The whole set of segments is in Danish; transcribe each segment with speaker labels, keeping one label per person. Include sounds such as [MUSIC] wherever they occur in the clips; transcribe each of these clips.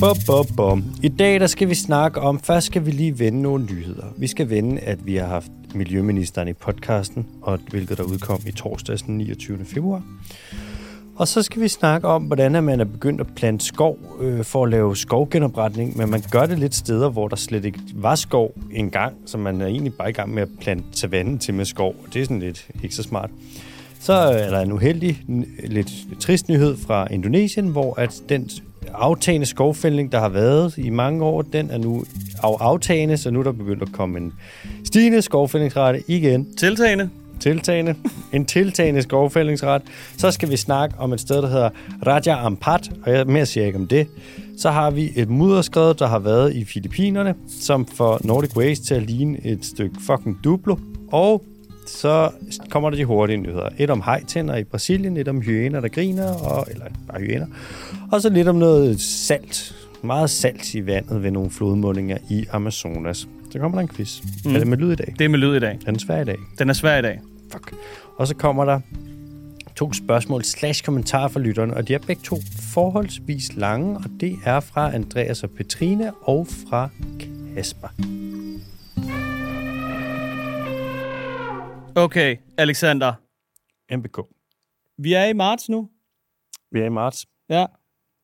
Speaker 1: Bum, bum, bum. I dag der skal vi snakke om, først skal vi lige vende nogle nyheder. Vi skal vende, at vi har haft Miljøministeren i podcasten, og hvilket der udkom i torsdags den 29. februar. Og så skal vi snakke om, hvordan man er begyndt at plante skov øh, for at lave skovgenopretning, men man gør det lidt steder, hvor der slet ikke var skov engang, så man er egentlig bare i gang med at plante savannen til med skov, og det er sådan lidt ikke så smart. Så øh, er der en uheldig, lidt trist nyhed fra Indonesien, hvor at den aftagende skovfældning, der har været i mange år, den er nu af aftagende, så nu er der begyndt at komme en stigende skovfældningsrate igen.
Speaker 2: Tiltagende.
Speaker 1: Tiltagende. En tiltagende skovfældningsret. Så skal vi snakke om et sted, der hedder Raja Ampat, og jeg mere siger ikke om det. Så har vi et mudderskred, der har været i Filippinerne, som får Nordic Waste til at ligne et stykke fucking duplo. Og så kommer der de hurtige nyheder. Et om hejtænder i Brasilien, et om hyæner, der griner, og, eller bare hyæner. Og så lidt om noget salt. Meget salt i vandet ved nogle flodmålinger i Amazonas. Så kommer der en quiz. Mm. Er det med lyd i dag?
Speaker 2: Det er med lyd i dag.
Speaker 1: Er den svær i dag?
Speaker 2: Den er svær i dag.
Speaker 1: Fuck. Og så kommer der to spørgsmål slash kommentarer fra lytterne, og de er begge to forholdsvis lange, og det er fra Andreas og Petrine og fra Kasper.
Speaker 2: Okay, Alexander.
Speaker 1: MBK.
Speaker 2: Vi er i marts nu.
Speaker 1: Vi er i marts.
Speaker 2: Ja.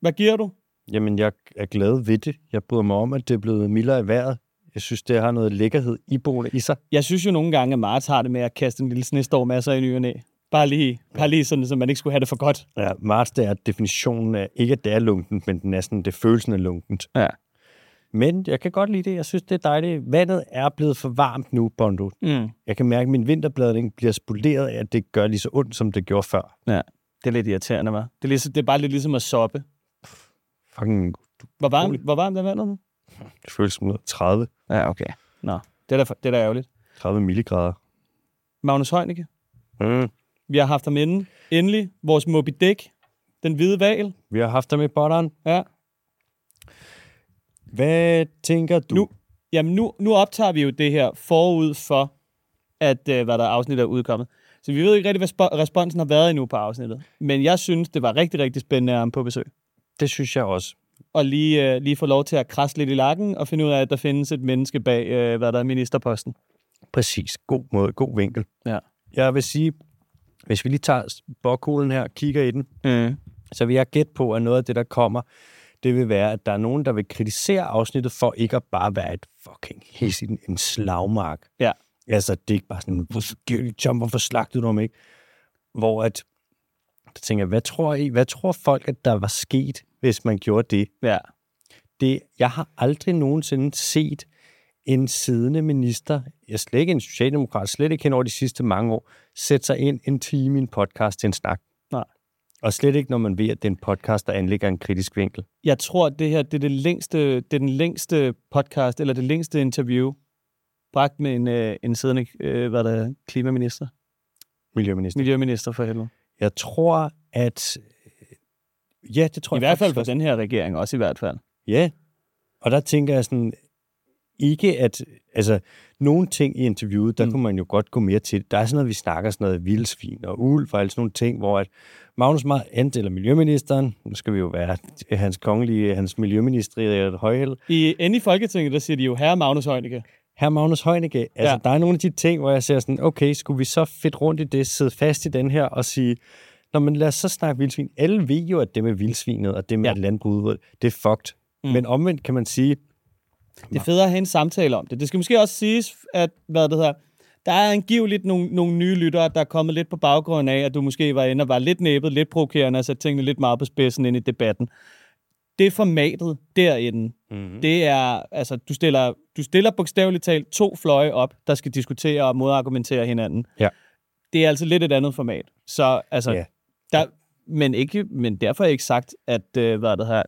Speaker 2: Hvad giver du?
Speaker 1: Jamen, jeg er glad ved det. Jeg bryder mig om, at det er blevet mildere i vejret. Jeg synes, det har noget lækkerhed i boende i sig.
Speaker 2: Jeg synes jo nogle gange, at marts har det med at kaste en lille snestorm af sig i ny og næ. Bare lige, bare lige sådan, så man ikke skulle have det for godt.
Speaker 1: Ja, marts, det er definitionen af, ikke at det er lunkent, men den er sådan, det er følelsen af lunkent.
Speaker 2: Ja.
Speaker 1: Men jeg kan godt lide det. Jeg synes, det er dejligt. Vandet er blevet for varmt nu, Bondo.
Speaker 2: Mm.
Speaker 1: Jeg kan mærke, at min vinterbladning bliver spoleret af, at det gør lige så ondt, som det gjorde før.
Speaker 2: Ja. Det er lidt irriterende, hva'? Det er, ligesom, det er bare lidt ligesom at soppe.
Speaker 1: Fucking,
Speaker 2: Hvor varmt, hvor varmt er vandet nu?
Speaker 1: det føles som noget 30,
Speaker 2: Ja, okay. Nå, det er da, det er da ærgerligt.
Speaker 1: 30 milligrader.
Speaker 2: Magnus Heunicke,
Speaker 1: Mm.
Speaker 2: vi har haft ham inde. Endelig, vores Moby Dick, den hvide val.
Speaker 1: Vi har haft dem i botteren.
Speaker 2: Ja.
Speaker 1: Hvad tænker du?
Speaker 2: Nu, jamen nu, nu optager vi jo det her forud for, at øh, hvad der afsnit er udkommet. Så vi ved ikke rigtig, hvad spo- responsen har været endnu på afsnittet. Men jeg synes, det var rigtig, rigtig spændende at have ham på besøg.
Speaker 1: Det synes jeg også.
Speaker 2: Og lige, øh, lige få lov til at krasse lidt i lakken og finde ud af, at der findes et menneske bag, øh, hvad der er ministerposten.
Speaker 1: Præcis. God måde. God vinkel.
Speaker 2: Ja.
Speaker 1: Jeg vil sige, hvis vi lige tager bokkolen her og kigger i den,
Speaker 2: Mm.
Speaker 1: så vil jeg gætte på, at noget af det, der kommer, det vil være, at der er nogen, der vil kritisere afsnittet for ikke at bare være et fucking his en, slagmark.
Speaker 2: Ja.
Speaker 1: Altså, det er ikke bare sådan, John, hvorfor slagtede du ham ikke? Hvor at, der tænker jeg, hvad tror I, hvad tror folk, at der var sket, hvis man gjorde det?
Speaker 2: Ja.
Speaker 1: det, jeg har aldrig nogensinde set en siddende minister, jeg slet ikke en socialdemokrat, slet ikke hen over de sidste mange år, sætte sig ind en time i en podcast til en snak. Og slet ikke, når man ved, at det er en podcast, der anlægger en kritisk vinkel.
Speaker 2: Jeg tror, at det her det er, det længste, det er den længste podcast, eller det længste interview, bragt med en, øh, en siddende øh, hvad der er, klimaminister.
Speaker 1: Miljøminister.
Speaker 2: Miljøminister for helvede.
Speaker 1: Jeg tror, at... Ja, det tror
Speaker 2: I
Speaker 1: jeg
Speaker 2: hvert fald for den her regering, også i hvert fald.
Speaker 1: Ja. Og der tænker jeg sådan, ikke at, altså, nogle ting i interviewet, der
Speaker 2: Mm.
Speaker 1: kunne man jo godt gå mere til. Der er sådan noget, vi snakker sådan noget vildsvin og ulv og alle sådan nogle ting, hvor at Magnus Marent, eller miljøministeren, nu skal vi jo være hans kongelige, hans miljøminister i et højhæld,
Speaker 2: I, inde i Folketinget, der siger de jo, herre Magnus Heunicke.
Speaker 1: Her Magnus Heunicke, altså
Speaker 2: Ja.
Speaker 1: der er nogle af de ting, hvor jeg ser sådan, okay, skulle vi så fedt rundt i det, sidde fast i den her og sige, Nå, men lad os så snakke vildsvin. Alle ved jo, at det med vildsvinet og det med
Speaker 2: Ja.
Speaker 1: landbruget, det er fucked.
Speaker 2: Mm.
Speaker 1: Men omvendt kan man sige,
Speaker 2: Det er federe at have en samtale om det. Det skal måske også siges, at hvad det hedder, der er angiveligt nogle, nogle nye lyttere, der er kommet lidt på baggrund af, at du måske var inde og var lidt næbet, lidt provokerende og sat tingene lidt meget på spidsen ind i debatten. Det formatet derinde.
Speaker 1: mm-hmm.
Speaker 2: Det er, altså, du stiller, du stiller bogstaveligt talt to fløje op, der skal diskutere og modargumentere hinanden.
Speaker 1: Ja.
Speaker 2: Det er altså lidt et andet format. Så, altså,
Speaker 1: Ja.
Speaker 2: der, men, ikke, men derfor er ikke sagt, at øh, hvad det her,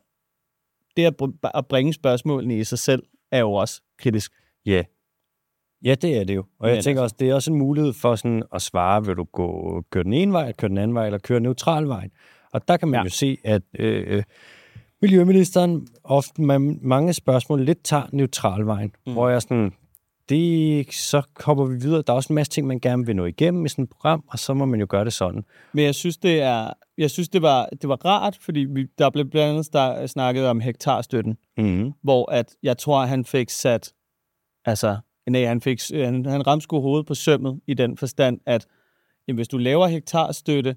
Speaker 2: det at bringe spørgsmålene i sig selv, er jo også kritisk.
Speaker 1: Ja. Ja, det er det jo. Og jeg
Speaker 2: Men
Speaker 1: tænker
Speaker 2: altså-
Speaker 1: også, det er også en mulighed for sådan at svare, vil du gå, køre den ene vej, køre den anden vej, eller køre neutral vej. Og der kan man
Speaker 2: Ja.
Speaker 1: jo se, at øh, miljøministeren ofte med mange spørgsmål lidt tager neutral vejen,
Speaker 2: Mm.
Speaker 1: mm. hvor jeg sådan, det, så kommer vi videre. Der er også en masse ting, man gerne vil nå igennem i sådan et program, og så må man jo gøre det sådan.
Speaker 2: Men jeg synes, det er, jeg synes, det var, det var rart, fordi vi, der blev blandt andet der, snakket om hektarstøtten,
Speaker 1: Mm-hmm.
Speaker 2: hvor at jeg tror, han fik sat, altså, nej, han, fik, han, han ramte sgu hovedet på sømmet i den forstand, at jamen, hvis du laver hektarstøtte,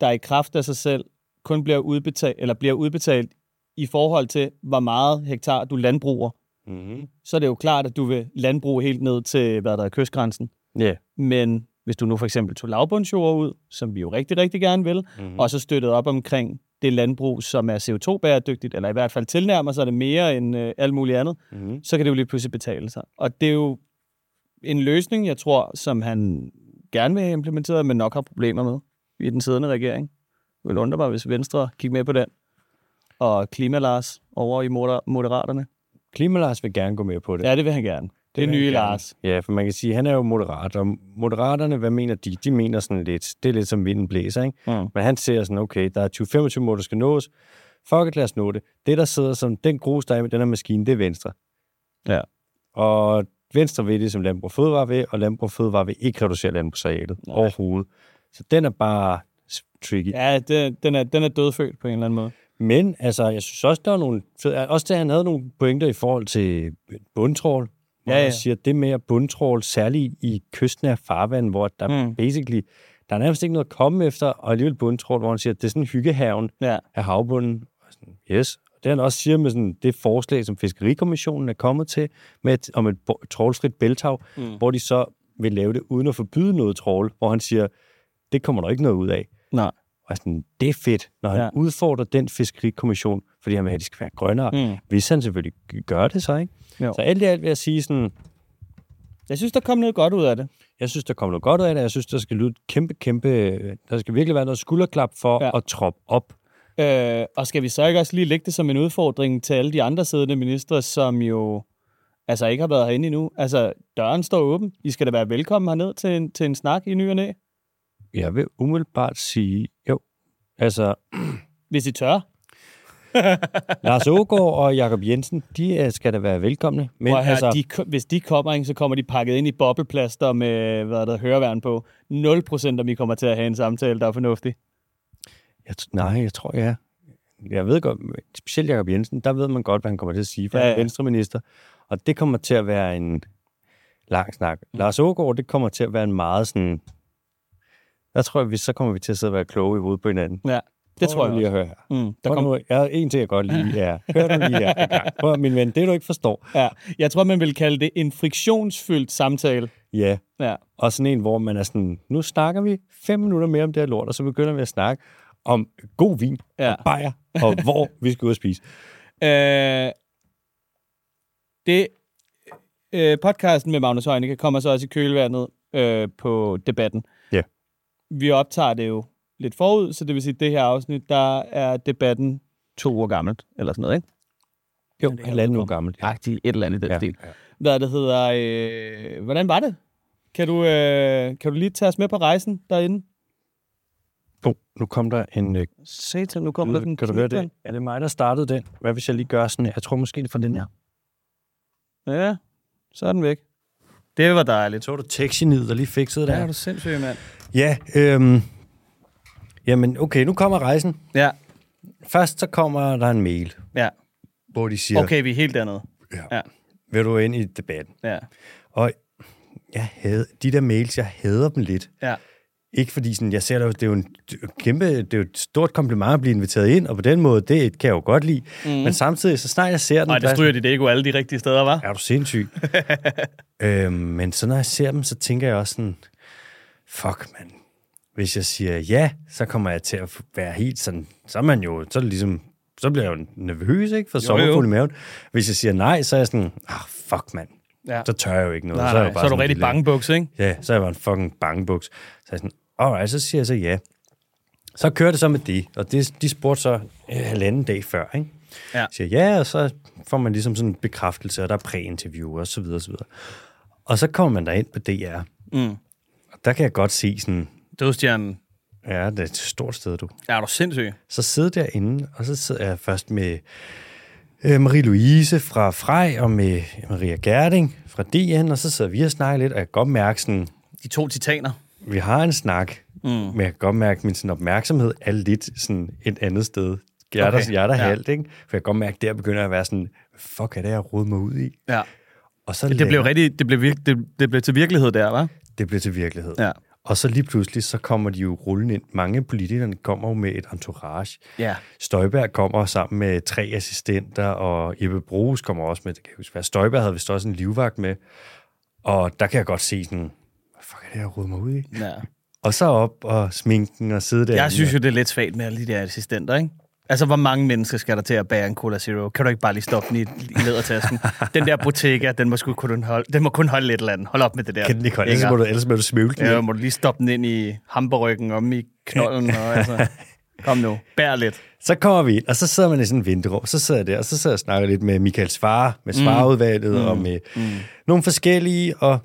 Speaker 2: der i kraft af sig selv kun bliver udbetalt, eller bliver udbetalt i forhold til, hvor meget hektar du landbruger,
Speaker 1: Mm-hmm.
Speaker 2: så er det jo klart, at du vil landbruge helt ned til, hvad der er kystgrænsen.
Speaker 1: Ja.
Speaker 2: Men hvis du nu for eksempel tog lavbundsjord ud, som vi jo rigtig, rigtig gerne vil,
Speaker 1: Mm-hmm.
Speaker 2: og så støttede op omkring det landbrug, som er CO2-bæredygtigt, eller i hvert fald tilnærmer sig det mere end øh, alt muligt andet,
Speaker 1: Mm-hmm.
Speaker 2: så kan det jo lige pludselig betale sig. Og det er jo en løsning, jeg tror, som han gerne vil have implementeret, men nok har problemer med i den siddende regering. Jeg vil undre mig, hvis Venstre kigger med på den. Og Klima-Lars over i moder- Moderaterne.
Speaker 1: Klimalars vil gerne gå med på det.
Speaker 2: Ja, det vil han gerne. Det er
Speaker 1: vil han
Speaker 2: nye. Lars.
Speaker 1: Ja, for man kan sige, at han er jo moderat, og moderaterne, hvad mener de? De mener sådan lidt, det er lidt som vinden blæser, ikke?
Speaker 2: Mm.
Speaker 1: Men han ser sådan, okay, der er 20-25 mål, der skal nås. Fuck it, lad os nå det. Det, der sidder som den grus, der er med den her maskine, det er Venstre.
Speaker 2: Ja.
Speaker 1: Og Venstre ved det, som Landbrug Fødevare ved, og Landbrug Fødevare vil ikke reducere landbrugsarealet overhovedet. Så den er bare tricky.
Speaker 2: Ja, det, den, er, den er dødfødt på en eller anden måde.
Speaker 1: Men altså, jeg synes også, der var nogle... Også da han havde nogle pointer i forhold til bundtrål. Hvor
Speaker 2: Ja,
Speaker 1: ja, siger, det med at bundtrål, særligt i kystnær farvand, hvor der
Speaker 2: Mm.
Speaker 1: basically... Der er nærmest ikke noget at komme efter, og alligevel bundtrål, hvor han siger, at det er sådan en hyggehaven
Speaker 2: Ja.
Speaker 1: af havbunden. Og sådan, yes. Og det han også siger med sådan, det forslag, som Fiskerikommissionen er kommet til, med et, om et trålfrit bælthav,
Speaker 2: mm.
Speaker 1: hvor de så vil lave det uden at forbyde noget trål, hvor han siger, det kommer der ikke noget ud af.
Speaker 2: Nej.
Speaker 1: Og sådan, det er fedt, når han
Speaker 2: Ja.
Speaker 1: udfordrer den fiskerikommission, fordi han vil have, at de skal være grønnere. Mm. Hvis han selvfølgelig gør det så, ikke?
Speaker 2: Jo.
Speaker 1: Så alt i alt vil jeg sige sådan,
Speaker 2: Jeg synes, der kom noget godt ud af det.
Speaker 1: jeg synes, der kommer noget godt ud af det. Jeg synes, der skal lyde kæmpe, kæmpe... Der skal virkelig være noget skulderklap for
Speaker 2: ja.
Speaker 1: at troppe op.
Speaker 2: Øh, og skal vi så ikke også lige lægge det som en udfordring til alle de andre siddende ministre, som jo altså ikke har været herinde endnu? Altså, døren står åben. I skal da være velkommen herned til en, til en snak i ny og næ,
Speaker 1: Jeg vil umiddelbart sige, jo, altså,
Speaker 2: hvis I tør. [LAUGHS]
Speaker 1: Lars Ågaard og Jakob Jensen, de øh, skal da være velkomne. Men
Speaker 2: her,
Speaker 1: altså,
Speaker 2: de, hvis de kommer, ikke, så kommer de pakket ind i bobleplaster med hvad der høreværn på. 0% om I kommer til at have en samtale, der er fornuftig.
Speaker 1: jeg, nej, jeg tror, ja. Jeg ved godt, specielt Jakob Jensen, der ved man godt, hvad han kommer til at sige, for
Speaker 2: Ja,
Speaker 1: ja,
Speaker 2: ja.
Speaker 1: ja. venstreminister. Og det kommer til at være en lang snak. Mm. Lars Ågaard, det kommer til at være en meget sådan... Der tror jeg, vi, så kommer vi til at sidde og være kloge i hovedet på hinanden.
Speaker 2: Ja, det
Speaker 1: Prøv
Speaker 2: tror jeg
Speaker 1: lige at høre her.
Speaker 2: Mm, der
Speaker 1: Prøv
Speaker 2: kom,
Speaker 1: nu, jeg, en ting, jeg godt lide, er... Hør du lige her. Prøv, min ven, det du ikke forstår.
Speaker 2: ja, jeg tror, man vil kalde det en friktionsfyldt samtale.
Speaker 1: Ja,
Speaker 2: Ja.
Speaker 1: og sådan en, hvor man er sådan, nu snakker vi fem minutter mere om det her lort, og så begynder vi at snakke om god vin,
Speaker 2: Ja.
Speaker 1: og bajer, og hvor vi skal ud og spise. [LAUGHS]
Speaker 2: Øh, det, øh, podcasten med Magnus Heunicke kommer så også i kølvandet øh, på debatten.
Speaker 1: Ja.
Speaker 2: Vi optager det jo lidt forud, så det vil sige, at det her afsnit, der er debatten to uger gammelt, eller sådan noget, ikke?
Speaker 1: Jo,
Speaker 2: her
Speaker 1: halvanden år
Speaker 2: udkom.
Speaker 1: gammelt.
Speaker 2: Ja, de, et eller andet i den
Speaker 1: Ja,
Speaker 2: stil.
Speaker 1: ja.
Speaker 2: Hvad det hedder, øh, hvordan var det? Kan du, øh, kan du lige tage os med på rejsen derinde?
Speaker 1: Oh, nu kom der en... Øh,
Speaker 2: Satan, nu kommer der den
Speaker 1: kan du høre det? Er det mig, der startede den? Hvad hvis jeg lige gør sådan? Jeg tror måske, det er fra den her.
Speaker 2: Ja, så er den væk. Det var dejligt.
Speaker 1: Så var du tekstgeniet, der lige fikset det
Speaker 2: Ja, er du sindssyg, mand.
Speaker 1: Ja, øhm, jamen okay, nu kommer rejsen.
Speaker 2: Ja,
Speaker 1: Først så kommer der en mail,
Speaker 2: ja.
Speaker 1: hvor de siger, okay.
Speaker 2: Vi er helt andet.
Speaker 1: vil du ind i debatten?
Speaker 2: Ja,
Speaker 1: Og jeg havde, de der mails, jeg hader dem lidt.
Speaker 2: ja.
Speaker 1: Ikke fordi sådan, jeg ser det, jo- det er jo en kæmpe, det er jo et stort kompliment at blive inviteret ind, og på den måde, det kan jeg jo godt lide. Mm. Men samtidig, så snart jeg ser den,
Speaker 2: Nej,
Speaker 1: der
Speaker 2: det
Speaker 1: er
Speaker 2: stryger dit ego alle de rigtige steder, var?
Speaker 1: Er du sindssyg? [LAUGHS] øhm, men så når jeg ser dem, så tænker jeg også sådan, fuck mand, hvis jeg siger ja, så kommer jeg til at være helt sådan, så er man jo, så er det ligesom, så bliver jeg jo nervøs, ikke? For sommerfuld i maven. Hvis jeg siger nej, så er jeg sådan, ah, fuck mand,
Speaker 2: Ja.
Speaker 1: så tør jeg jo ikke noget.
Speaker 2: Nej,
Speaker 1: så er, jeg
Speaker 2: så er du rigtig
Speaker 1: lille-
Speaker 2: bangebuks, ikke?
Speaker 1: Ja, så er jeg bare en fucking bangebuks. Så er jeg sådan, alright, så siger jeg så ja. Så kører det så med det, og det, de spurgte så øh, halvanden dag før, ikke?
Speaker 2: Ja.
Speaker 1: Jeg siger ja, og så får man ligesom sådan en bekræftelse, og der er præinterview og så videre, og så videre. Og så kommer man derind på DR,
Speaker 2: Mm.
Speaker 1: Der kan jeg godt se sådan,
Speaker 2: Dødstjernen.
Speaker 1: ja, det er et stort sted, du.
Speaker 2: Ja, er du sindssyg?
Speaker 1: Så sidder derinde, og så sidder jeg først med øh, Marie-Louise fra Frej og med Maria Gerding fra DN, og så sidder vi og snakker lidt, og jeg kan godt mærke sådan,
Speaker 2: De to titaner.
Speaker 1: vi har en snak, mm. men jeg kan godt mærke, at min sådan, opmærksomhed er lidt sådan et andet sted. Jeg er der,
Speaker 2: Okay,
Speaker 1: jeg er der
Speaker 2: ja.
Speaker 1: halvt, ikke? For jeg kan godt mærke, at der begynder at være sådan, fuck er det, jeg rodet mig ud i?
Speaker 2: Ja.
Speaker 1: Og så
Speaker 2: Det blev,
Speaker 1: lander-
Speaker 2: rigtig, det, blev virke, det, det blev til virkelighed der, var?
Speaker 1: Det blev til virkelighed.
Speaker 2: Ja.
Speaker 1: Og så lige pludselig, så kommer de jo rullende ind. Mange af politikerne kommer jo med et entourage.
Speaker 2: Ja.
Speaker 1: Støjberg kommer sammen med tre assistenter, og Jeppe Bruges kommer også med, det kan jeg huske, Støjberg havde vist også en livvagt med. Og der kan jeg godt se sådan, hvad fuck er det, jeg rodet mig ud i?
Speaker 2: ja.
Speaker 1: Og så op og sminken og sidde der.
Speaker 2: Jeg synes jo, det er lidt svagt med alle de der assistenter, ikke? Altså, hvor mange mennesker skal der til at bære en Cola Zero? Kan du ikke bare lige stoppe den i, i ledertasken? den der Bottega, den må, sgu kun holde, den må kun holde lidt eller andet. Hold op med det der.
Speaker 1: kan den ikke holde, ellers må du, ellers må du smøvle den.
Speaker 2: Ja, må du lige stoppe den ind i hamperryggen, om i knolden. Og, altså. Kom nu, bær lidt.
Speaker 1: Så kommer vi ind, og så sidder man i sådan en venterum, så sidder jeg der, og så sidder jeg og snakker lidt med Michael Svare, med Svareudvalget, mm. og med mm. nogle forskellige, og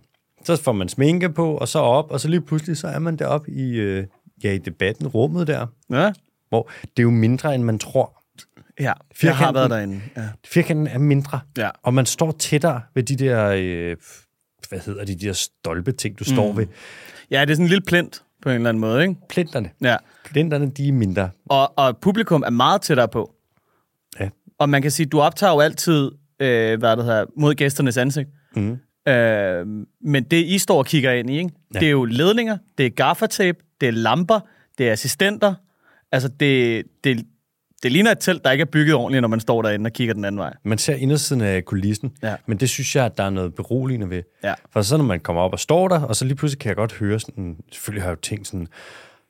Speaker 1: så får man sminke på, og så op, og så lige pludselig, så er man deroppe i, øh, ja, i debatten, rummet der,
Speaker 2: Ja,
Speaker 1: hvor det er jo mindre, end man tror.
Speaker 2: ja. jeg har
Speaker 1: Firkanten.
Speaker 2: været derinde. Ja.
Speaker 1: Firkanten er mindre,
Speaker 2: Ja.
Speaker 1: og man står tættere ved de der, øh, hvad hedder de, de der stolpe ting, du mm. står ved.
Speaker 2: ja, det er sådan en lille plint på en eller anden måde, ikke?
Speaker 1: Plinterne.
Speaker 2: Ja.
Speaker 1: Plinterne, de er mindre.
Speaker 2: Og, og publikum er meget tættere på.
Speaker 1: Ja.
Speaker 2: Og man kan sige, du optager jo altid, øh, hvad det hedder, mod gæsternes ansigt.
Speaker 1: Mm.
Speaker 2: Øh, men det, I står og kigger ind i, ikke?
Speaker 1: Ja.
Speaker 2: det er jo ledninger, det er gaffertape, det er lamper, det er assistenter. Altså, det, det, det ligner et telt, der ikke er bygget ordentligt, når man står derinde og kigger den anden vej.
Speaker 1: Man ser indersiden af kulissen,
Speaker 2: Ja.
Speaker 1: men det synes jeg, at der er noget beroligende ved.
Speaker 2: Ja.
Speaker 1: For så når man kommer op og står der, og så lige pludselig kan jeg godt høre sådan, selvfølgelig har jeg jo tænkt sådan,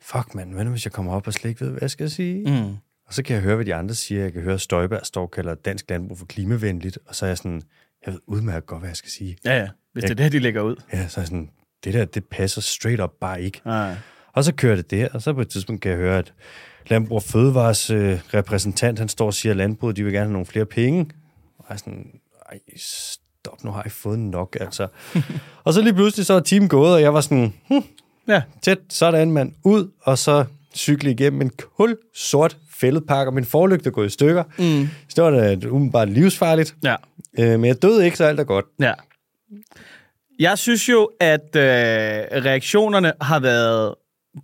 Speaker 1: fuck mand, hvad nu hvis jeg kommer op og slet ikke ved, hvad jeg skal sige?
Speaker 2: Mm.
Speaker 1: Og så kan jeg høre, hvad de andre siger. Jeg kan høre, at Støjberg står og kalder dansk landbrug for klimavenligt, og så er jeg sådan, jeg ved udmærket godt, hvad jeg skal sige.
Speaker 2: Ja, ja. Hvis det er det, de lægger ud.
Speaker 1: Ja, så er jeg sådan, det der, det passer straight up bare ikke.
Speaker 2: Nej.
Speaker 1: Og så kører det der, og så på et tidspunkt kan jeg høre, at Landbrug og Fødevares øh, repræsentant, han står og siger, at landbruget, de vil gerne have nogle flere penge. Og jeg er sådan, ej, stop, nu har I fået nok, altså. [LAUGHS] og så lige pludselig, så er timen gået, og jeg var sådan, hm,
Speaker 2: Ja.
Speaker 1: tæt, sådan mand, ud, og så cykle igennem en kul sort fældepakke, og min forlygte er gået i stykker. Mm. Så det var da umiddelbart livsfarligt.
Speaker 2: Ja.
Speaker 1: Øh, men jeg døde ikke, så alt er godt.
Speaker 2: Ja. Jeg synes jo, at øh, reaktionerne har været,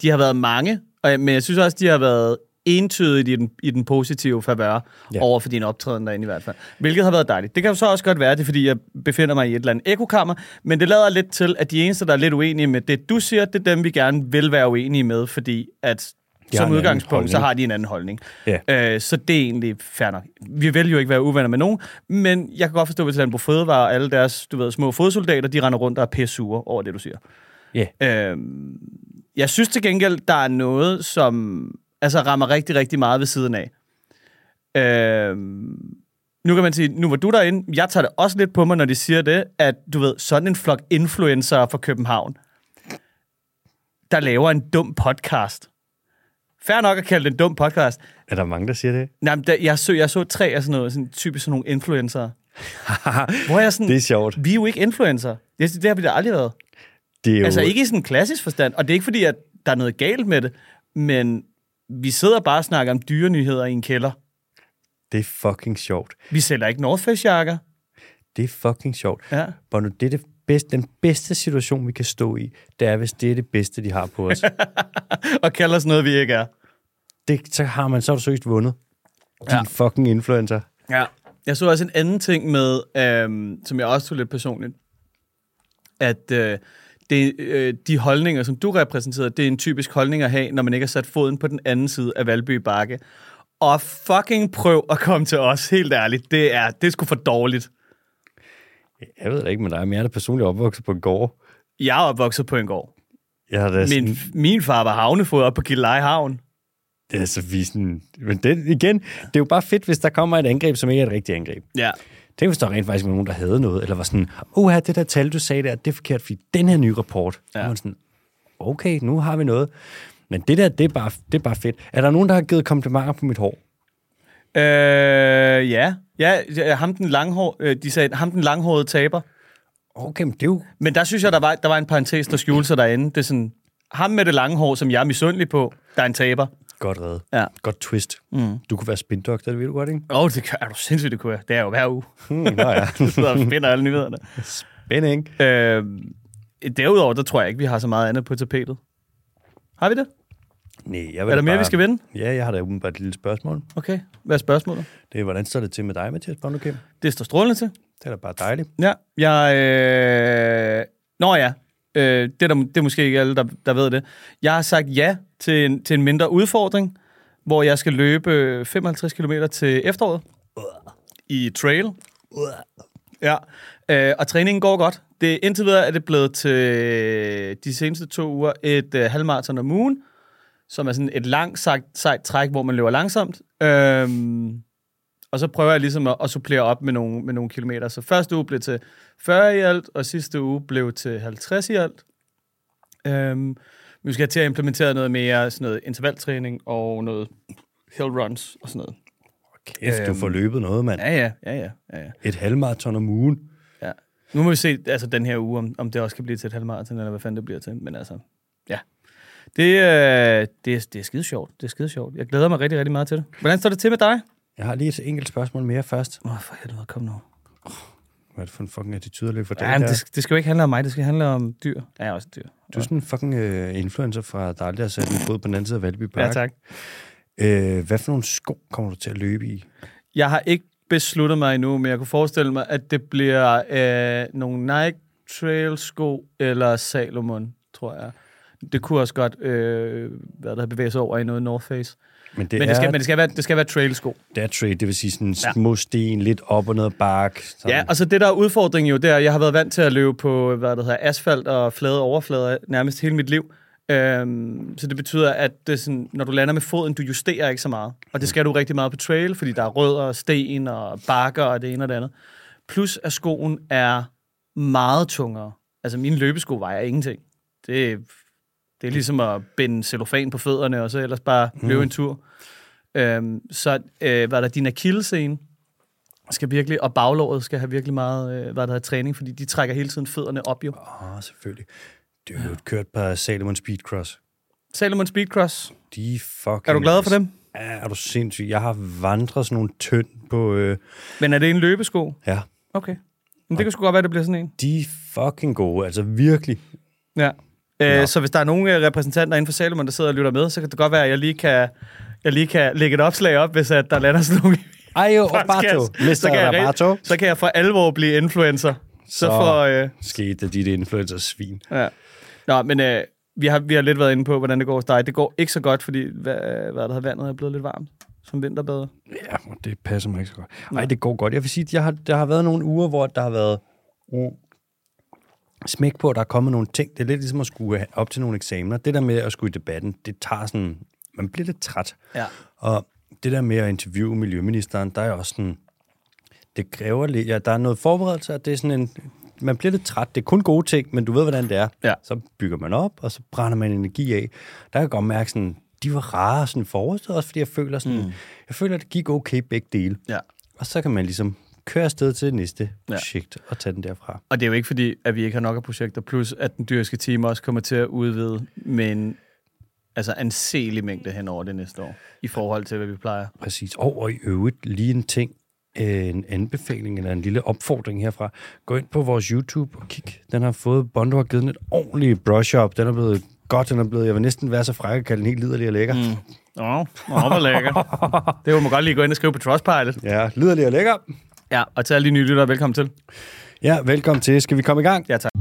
Speaker 2: de har været mange, og, men jeg synes også, de har været entydigt i den, i den positive favør
Speaker 1: Ja.
Speaker 2: over for din optræden derinde i hvert fald. Hvilket har været dejligt. Det kan jo så også godt være, det er, fordi jeg befinder mig i et eller andet ekokammer, men det lader lidt til, at de eneste, der er lidt uenige med det, du siger, det er dem, vi gerne vil være uenige med, fordi at
Speaker 1: De
Speaker 2: som udgangspunkt, så har de en anden holdning.
Speaker 1: Ja.
Speaker 2: Øh, så det er egentlig fair nok. Vi vil jo ikke være uvenner med nogen, men jeg kan godt forstå, hvis Landbrug Fødevare og alle deres du ved, små fodsoldater, de render rundt og er pisse sure over det, du siger.
Speaker 1: Ja.
Speaker 2: Øh, jeg synes til gengæld, der er noget, som altså, rammer rigtig, rigtig meget ved siden af. Øh, nu kan man sige, nu var du derinde, jeg tager det også lidt på mig, når de siger det, at du ved, sådan en flok influencer fra København, der laver en dum podcast. Fair nok at kalde det en dum podcast.
Speaker 1: Er der mange, der siger det?
Speaker 2: Nej, men der, jeg, så, jeg så tre af sådan noget, sådan, typisk sådan nogle influencer. [LAUGHS] Hvor jeg sådan,
Speaker 1: det er sjovt.
Speaker 2: vi er jo ikke influencer. Det, det har vi da aldrig været.
Speaker 1: Det er jo,
Speaker 2: Altså ikke i sådan en klassisk forstand, og det er ikke fordi, at der er noget galt med det, men vi sidder bare og snakker om dyrenyheder i en kælder.
Speaker 1: det er fucking sjovt.
Speaker 2: Vi sælger ikke North Face jakker.
Speaker 1: Det er fucking sjovt.
Speaker 2: Ja.
Speaker 1: Bono, det er det bedste, den bedste situation, vi kan stå i, det er, hvis det er det bedste, de har på os. [LAUGHS]
Speaker 2: og kalder os noget, vi ikke er.
Speaker 1: det, så har man så seriøst vundet. Din
Speaker 2: ja.
Speaker 1: fucking influencer.
Speaker 2: Ja. Jeg så også en anden ting med, øhm, som jeg også tog lidt personligt, at øh, det, øh, de holdninger, som du repræsenterede, det er en typisk holdning at have, når man ikke har sat foden på den anden side af Valby Bakke. Og fucking prøv at komme til os, helt ærligt. Det er, det er sgu for dårligt.
Speaker 1: Jeg ved det ikke med dig, men jeg er da personligt opvokset på en gård.
Speaker 2: Jeg er opvokset på en gård.
Speaker 1: Jeg har da sådan,
Speaker 2: Min, min far var havnefod op på Gilleleje Havn.
Speaker 1: det er så vi sådan, men det, igen, det er jo bare fedt, hvis der kommer et angreb, som ikke er et rigtigt angreb.
Speaker 2: Ja.
Speaker 1: Tænk, hvis der rent faktisk var nogen, der havde noget, eller var sådan, uha, det der tal, du sagde der, det er forkert, fordi den her nye rapport, ja. Man sådan, okay, nu har vi noget. Men det der, det er, bare, det er bare fedt. Er der nogen, der har givet komplimenter på mit hår?
Speaker 2: Øh, ja. Ja, ja, ham den langhår, øh, de sagde, ham den langhårede taber.
Speaker 1: Okay, men det er jo...
Speaker 2: Men der synes jeg, der var, der var en parentes, der skjulte sig derinde. Det er sådan, ham med det lange hår, som jeg er misundelig på, der er en taber.
Speaker 1: Godt reddet.
Speaker 2: Ja.
Speaker 1: Godt twist.
Speaker 2: Mm.
Speaker 1: Du kunne være spindoktor, det vil du godt, ikke?
Speaker 2: Åh, oh, det er du sindssygt, det kunne jeg. Det er jo hver uge.
Speaker 1: Hmm, nå ja. [LAUGHS]
Speaker 2: Du sidder og finder alle nyhederne.
Speaker 1: Spænding.
Speaker 2: Øh, derudover, der tror jeg ikke, vi har så meget andet på tapetet. Har vi det?
Speaker 1: Nej, jeg vil
Speaker 2: Er der mere,
Speaker 1: bare...
Speaker 2: vi skal vende?
Speaker 1: Ja, jeg har da umiddelbart et lille spørgsmål.
Speaker 2: Okay. Hvad er spørgsmålet?
Speaker 1: Det er, hvordan står det til med dig, Mathias Bondekim?
Speaker 2: Det står strålende til.
Speaker 1: Det er da bare dejligt.
Speaker 2: Ja, jeg... Øh... Nå ja, øh, det, er der, det er måske ikke alle, der, der ved det. Jeg har sagt ja til en, til en mindre udfordring, hvor jeg skal løbe 55 km til efteråret i trail. Ja, øh, og træningen går godt. Det, indtil videre er det blevet til de seneste to uger et øh, halvmarathon om ugen, som er sådan et langt sejt, sejt træk, hvor man løber langsomt. Øhm, og så prøver jeg ligesom at, at supplere op med nogle, med nogle kilometer. Så første uge blev til 40 i alt, og sidste uge blev til 50 i alt. Øhm, vi skal til at implementere noget mere sådan noget intervaltræning og noget hill runs og sådan noget.
Speaker 1: Kæft, du
Speaker 2: Øhm.
Speaker 1: får løbet noget, mand.
Speaker 2: Ja, ja, ja, ja. ja.
Speaker 1: Et halvmarathon om ugen.
Speaker 2: ja. Nu må vi se altså, den her uge, om, om det også kan blive til et halvmarathon, eller hvad fanden det bliver til. Men altså, ja. Det, øh, det, er, det er skide sjovt. Det er skide sjovt. Jeg glæder mig rigtig, rigtig meget til det. Hvordan står det til med dig?
Speaker 1: Jeg har lige et enkelt spørgsmål mere først.
Speaker 2: Åh, oh, for helvede, kom nu.
Speaker 1: Hvad er det for en fucking attitude, der for
Speaker 2: Ja,
Speaker 1: dig
Speaker 2: men
Speaker 1: der?
Speaker 2: det, det skal jo ikke handle om mig, det skal handle om dyr. Jeg er også dyr.
Speaker 1: Du er sådan en fucking øh, influencer fra, der aldrig har sat en fod på den anden side af Valby Park.
Speaker 2: Ja, tak.
Speaker 1: Øh, hvad for nogle sko kommer du til at løbe i?
Speaker 2: Jeg har ikke besluttet mig endnu, men jeg kunne forestille mig, at det bliver øh, nogle Nike Trail sko eller Salomon, tror jeg. Det kunne også godt øh, hvad der bevæge sig over i noget North Face.
Speaker 1: Men det,
Speaker 2: Men det skal, men det skal være, det skal være trail sko.
Speaker 1: det er trade, det vil sige sådan
Speaker 2: Ja.
Speaker 1: små sten, lidt op og ned bark. Sådan.
Speaker 2: Ja, altså det der er udfordringen jo, det er, jeg har været vant til at løbe på hvad det hedder, asfalt og flade overflader nærmest hele mit liv. Øhm, så det betyder, at det sådan, når du lander med foden, du justerer ikke så meget. Og det skal du rigtig meget på trail, fordi der er rødder og sten og bakker og det ene og det andet. Plus at skoen er meget tungere. Altså mine løbesko vejer ingenting. Det, det er ligesom at binde cellofan på fødderne, og så ellers bare løbe en tur. Øhm, så øh, hvad er der, din akillescene skal virkelig, og baglåret skal have virkelig meget øh, hvad der hedder, træning, fordi de trækker hele tiden fødderne op jo.
Speaker 1: Åh, oh, selvfølgelig. Du har jo kørt på Salomon Speedcross.
Speaker 2: Salomon Speedcross.
Speaker 1: De fucking...
Speaker 2: Er du glad for dem?
Speaker 1: Ja, er du sindssyg. Jeg har vandret sådan nogle tynd på... Øh,
Speaker 2: Men er det en løbesko?
Speaker 1: ja,
Speaker 2: Okay. Men det kan sgu godt være, at det bliver sådan en.
Speaker 1: de er fucking gode. Altså virkelig.
Speaker 2: Ja. Øh, så hvis der er nogle øh, repræsentanter inden for Salomon, der sidder og lytter med, så kan det godt være, at jeg lige kan, jeg lige kan lægge et opslag op, hvis at der lander sådan nogle [LAUGHS] podcast.
Speaker 1: Roberto. Mr.
Speaker 2: Så kan, jeg, så kan jeg for alvor blive influencer. Så,
Speaker 1: Så-
Speaker 2: for... Øh,
Speaker 1: Skete det, dit influencer-svin.
Speaker 2: ja. Nå, men øh, vi, har, vi har lidt været inde på, hvordan det går hos dig. Det går ikke så godt, fordi hvad, hvad der har vandet er blevet lidt varmt. Som vinterbader.
Speaker 1: Ja, det passer mig ikke så godt. Nej, det går godt. Jeg vil sige, at jeg har, der har været nogle uger, hvor der har været smæk på, at der er kommet nogle ting. Det er lidt ligesom at skulle op til nogle eksamener. Det der med at skulle i debatten, det tager sådan... Man bliver lidt træt.
Speaker 2: Ja.
Speaker 1: Og det der med at interviewe miljøministeren, der er også sådan... Det kræver lidt... Ja, der er noget forberedelse, og det er sådan en... Man bliver lidt træt. Det er kun gode ting, men du ved, hvordan det er.
Speaker 2: Ja.
Speaker 1: Så bygger man op, og så brænder man energi af. Der kan jeg godt mærke sådan... De var rare sådan foråret, også fordi jeg føler sådan... Mm. Jeg føler, at det gik okay begge dele.
Speaker 2: ja.
Speaker 1: Og så kan man ligesom køre afsted til det næste
Speaker 2: Ja.
Speaker 1: projekt og tage den derfra.
Speaker 2: Og det er jo ikke fordi, at vi ikke har nok af projekter, plus at den dyriske team også kommer til at udvide med en altså anselig mængde hen over det næste år, i forhold til, hvad vi plejer.
Speaker 1: Præcis. Og, og i øvrigt lige en ting, øh, en anbefaling eller en lille opfordring herfra. Gå ind på vores YouTube og kig. Den har fået, Bondo har givet den et ordentligt brush-up. Den er blevet godt, den er blevet, jeg vil næsten være så fræk at kalde den helt liderlig og lækker. Mm.
Speaker 2: Åh, oh, hvor lækker. det vil man godt lige gå ind og skrive på Trustpilot.
Speaker 1: Ja, liderlig og lækker.
Speaker 2: Ja, og til alle de nye lyttere, velkommen til.
Speaker 1: Ja, velkommen til. Skal vi komme i gang?
Speaker 2: Ja, tak.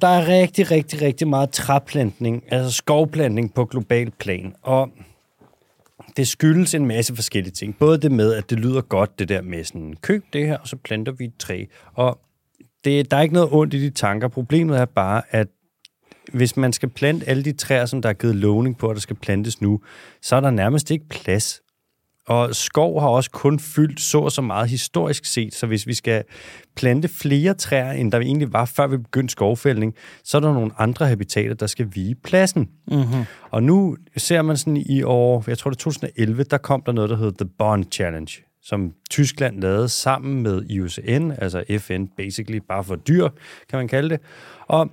Speaker 1: Der er rigtig, rigtig, rigtig meget træplantning, altså skovplantning på global plan. Og det skyldes en masse forskellige ting. Både det med, at det lyder godt, det der med sådan, køb det her, og så planter vi et træ. Og det, der er ikke noget ondt i de tanker. Problemet er bare, at hvis man skal plante alle de træer, som der er givet lovning på, at der skal plantes nu, så er der nærmest ikke plads. Og skov har også kun fyldt så og så meget historisk set, så hvis vi skal plante flere træer, end der egentlig var, før vi begyndte skovfældning, så er der nogle andre habitater, der skal vige pladsen. Mm-hmm. Og nu ser man sådan i år, jeg tror det er 2011, der kom der noget, der hedder The Bond Challenge, som Tyskland lavede sammen med IUCN, altså FN basically, bare for dyr, kan man kalde det. Og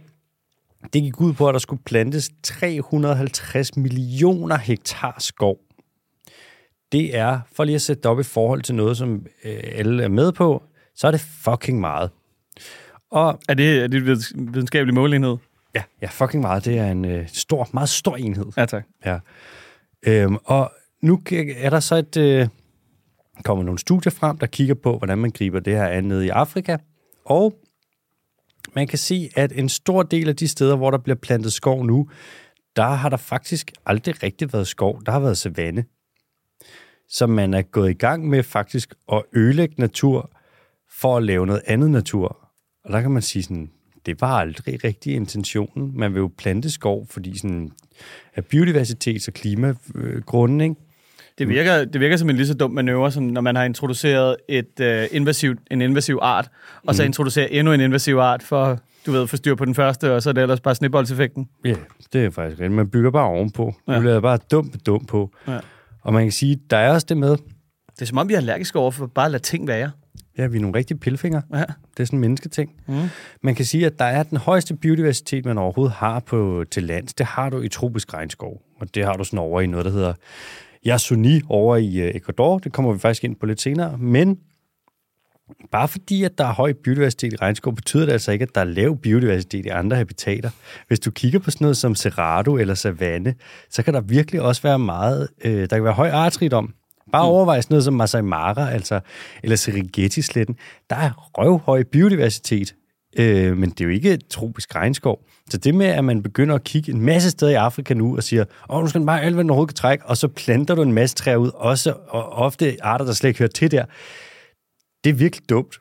Speaker 1: Det gik ud på, at der skulle plantes 350 millioner hektar skov. Det er, for lige at sætte det op i forhold til noget, som øh, alle er med på, så er det fucking meget. Og
Speaker 2: Er det, er det en videns- videnskabelig målenhed?
Speaker 1: ja, ja fucking meget. Det er en øh, stor, meget stor enhed.
Speaker 2: Ja, tak.
Speaker 1: Ja. Øhm, og nu er der så et, øh, kommer nogle studier frem, der kigger på, hvordan man griber det her an nede i Afrika. Og man kan se, at en stor del af de steder, hvor der bliver plantet skov nu, der har der faktisk aldrig rigtig været skov. Der har været savanne. Så man er gået i gang med faktisk at ødelægge natur for at lave noget andet natur. Og der kan man sige sådan, det var aldrig rigtig intentionen. Man vil jo plante skov, fordi sådan, af biodiversitets- og klimagrunde, ikke?
Speaker 2: Det virker, det virker som en lige så dum manøvre, som når man har introduceret et, øh, invasiv, en invasiv art, og så introducerer endnu en invasiv art for, du ved, få styr på den første, og så er det ellers bare snibboldseffekten.
Speaker 1: Ja, det er faktisk rigtigt. Man bygger bare ovenpå. Ja.
Speaker 2: Ja.
Speaker 1: Du lader bare dumt dum på.
Speaker 2: Ja.
Speaker 1: Og man kan sige, der er også det med,
Speaker 2: Det er som om, vi er allergiske over for bare at lade ting være.
Speaker 1: ja, vi er nogle rigtige pilfinger.
Speaker 2: Ja.
Speaker 1: Det er sådan en mennesketing.
Speaker 2: Mm.
Speaker 1: Man kan sige, at der er den højeste biodiversitet, man overhovedet har på, til lands. Det har du i tropisk regnskov. Og det har du sådan over i noget, der hedder Yasuni over i øh, Ecuador. Det kommer vi faktisk ind på lidt senere. Men bare fordi, at der er høj biodiversitet i regnskov, betyder det altså ikke, at der er lav biodiversitet i andre habitater. Hvis du kigger på sådan noget som Cerrado eller Savanne, så kan der virkelig også være meget, øh, der kan være høj artsrigdom. Bare overvej sådan noget som Masai Mara, altså, eller Serengeti-sletten. Der er røvhøj biodiversitet, øh, men det er jo ikke et tropisk regnskov. Så det med, at man begynder at kigge en masse steder i Afrika nu og siger, åh, nu skal den bare alt, hvad den overhovedet kan trække, og så planter du en masse træer ud, også og ofte arter, der slet ikke hører til der. Det er virkelig dumt.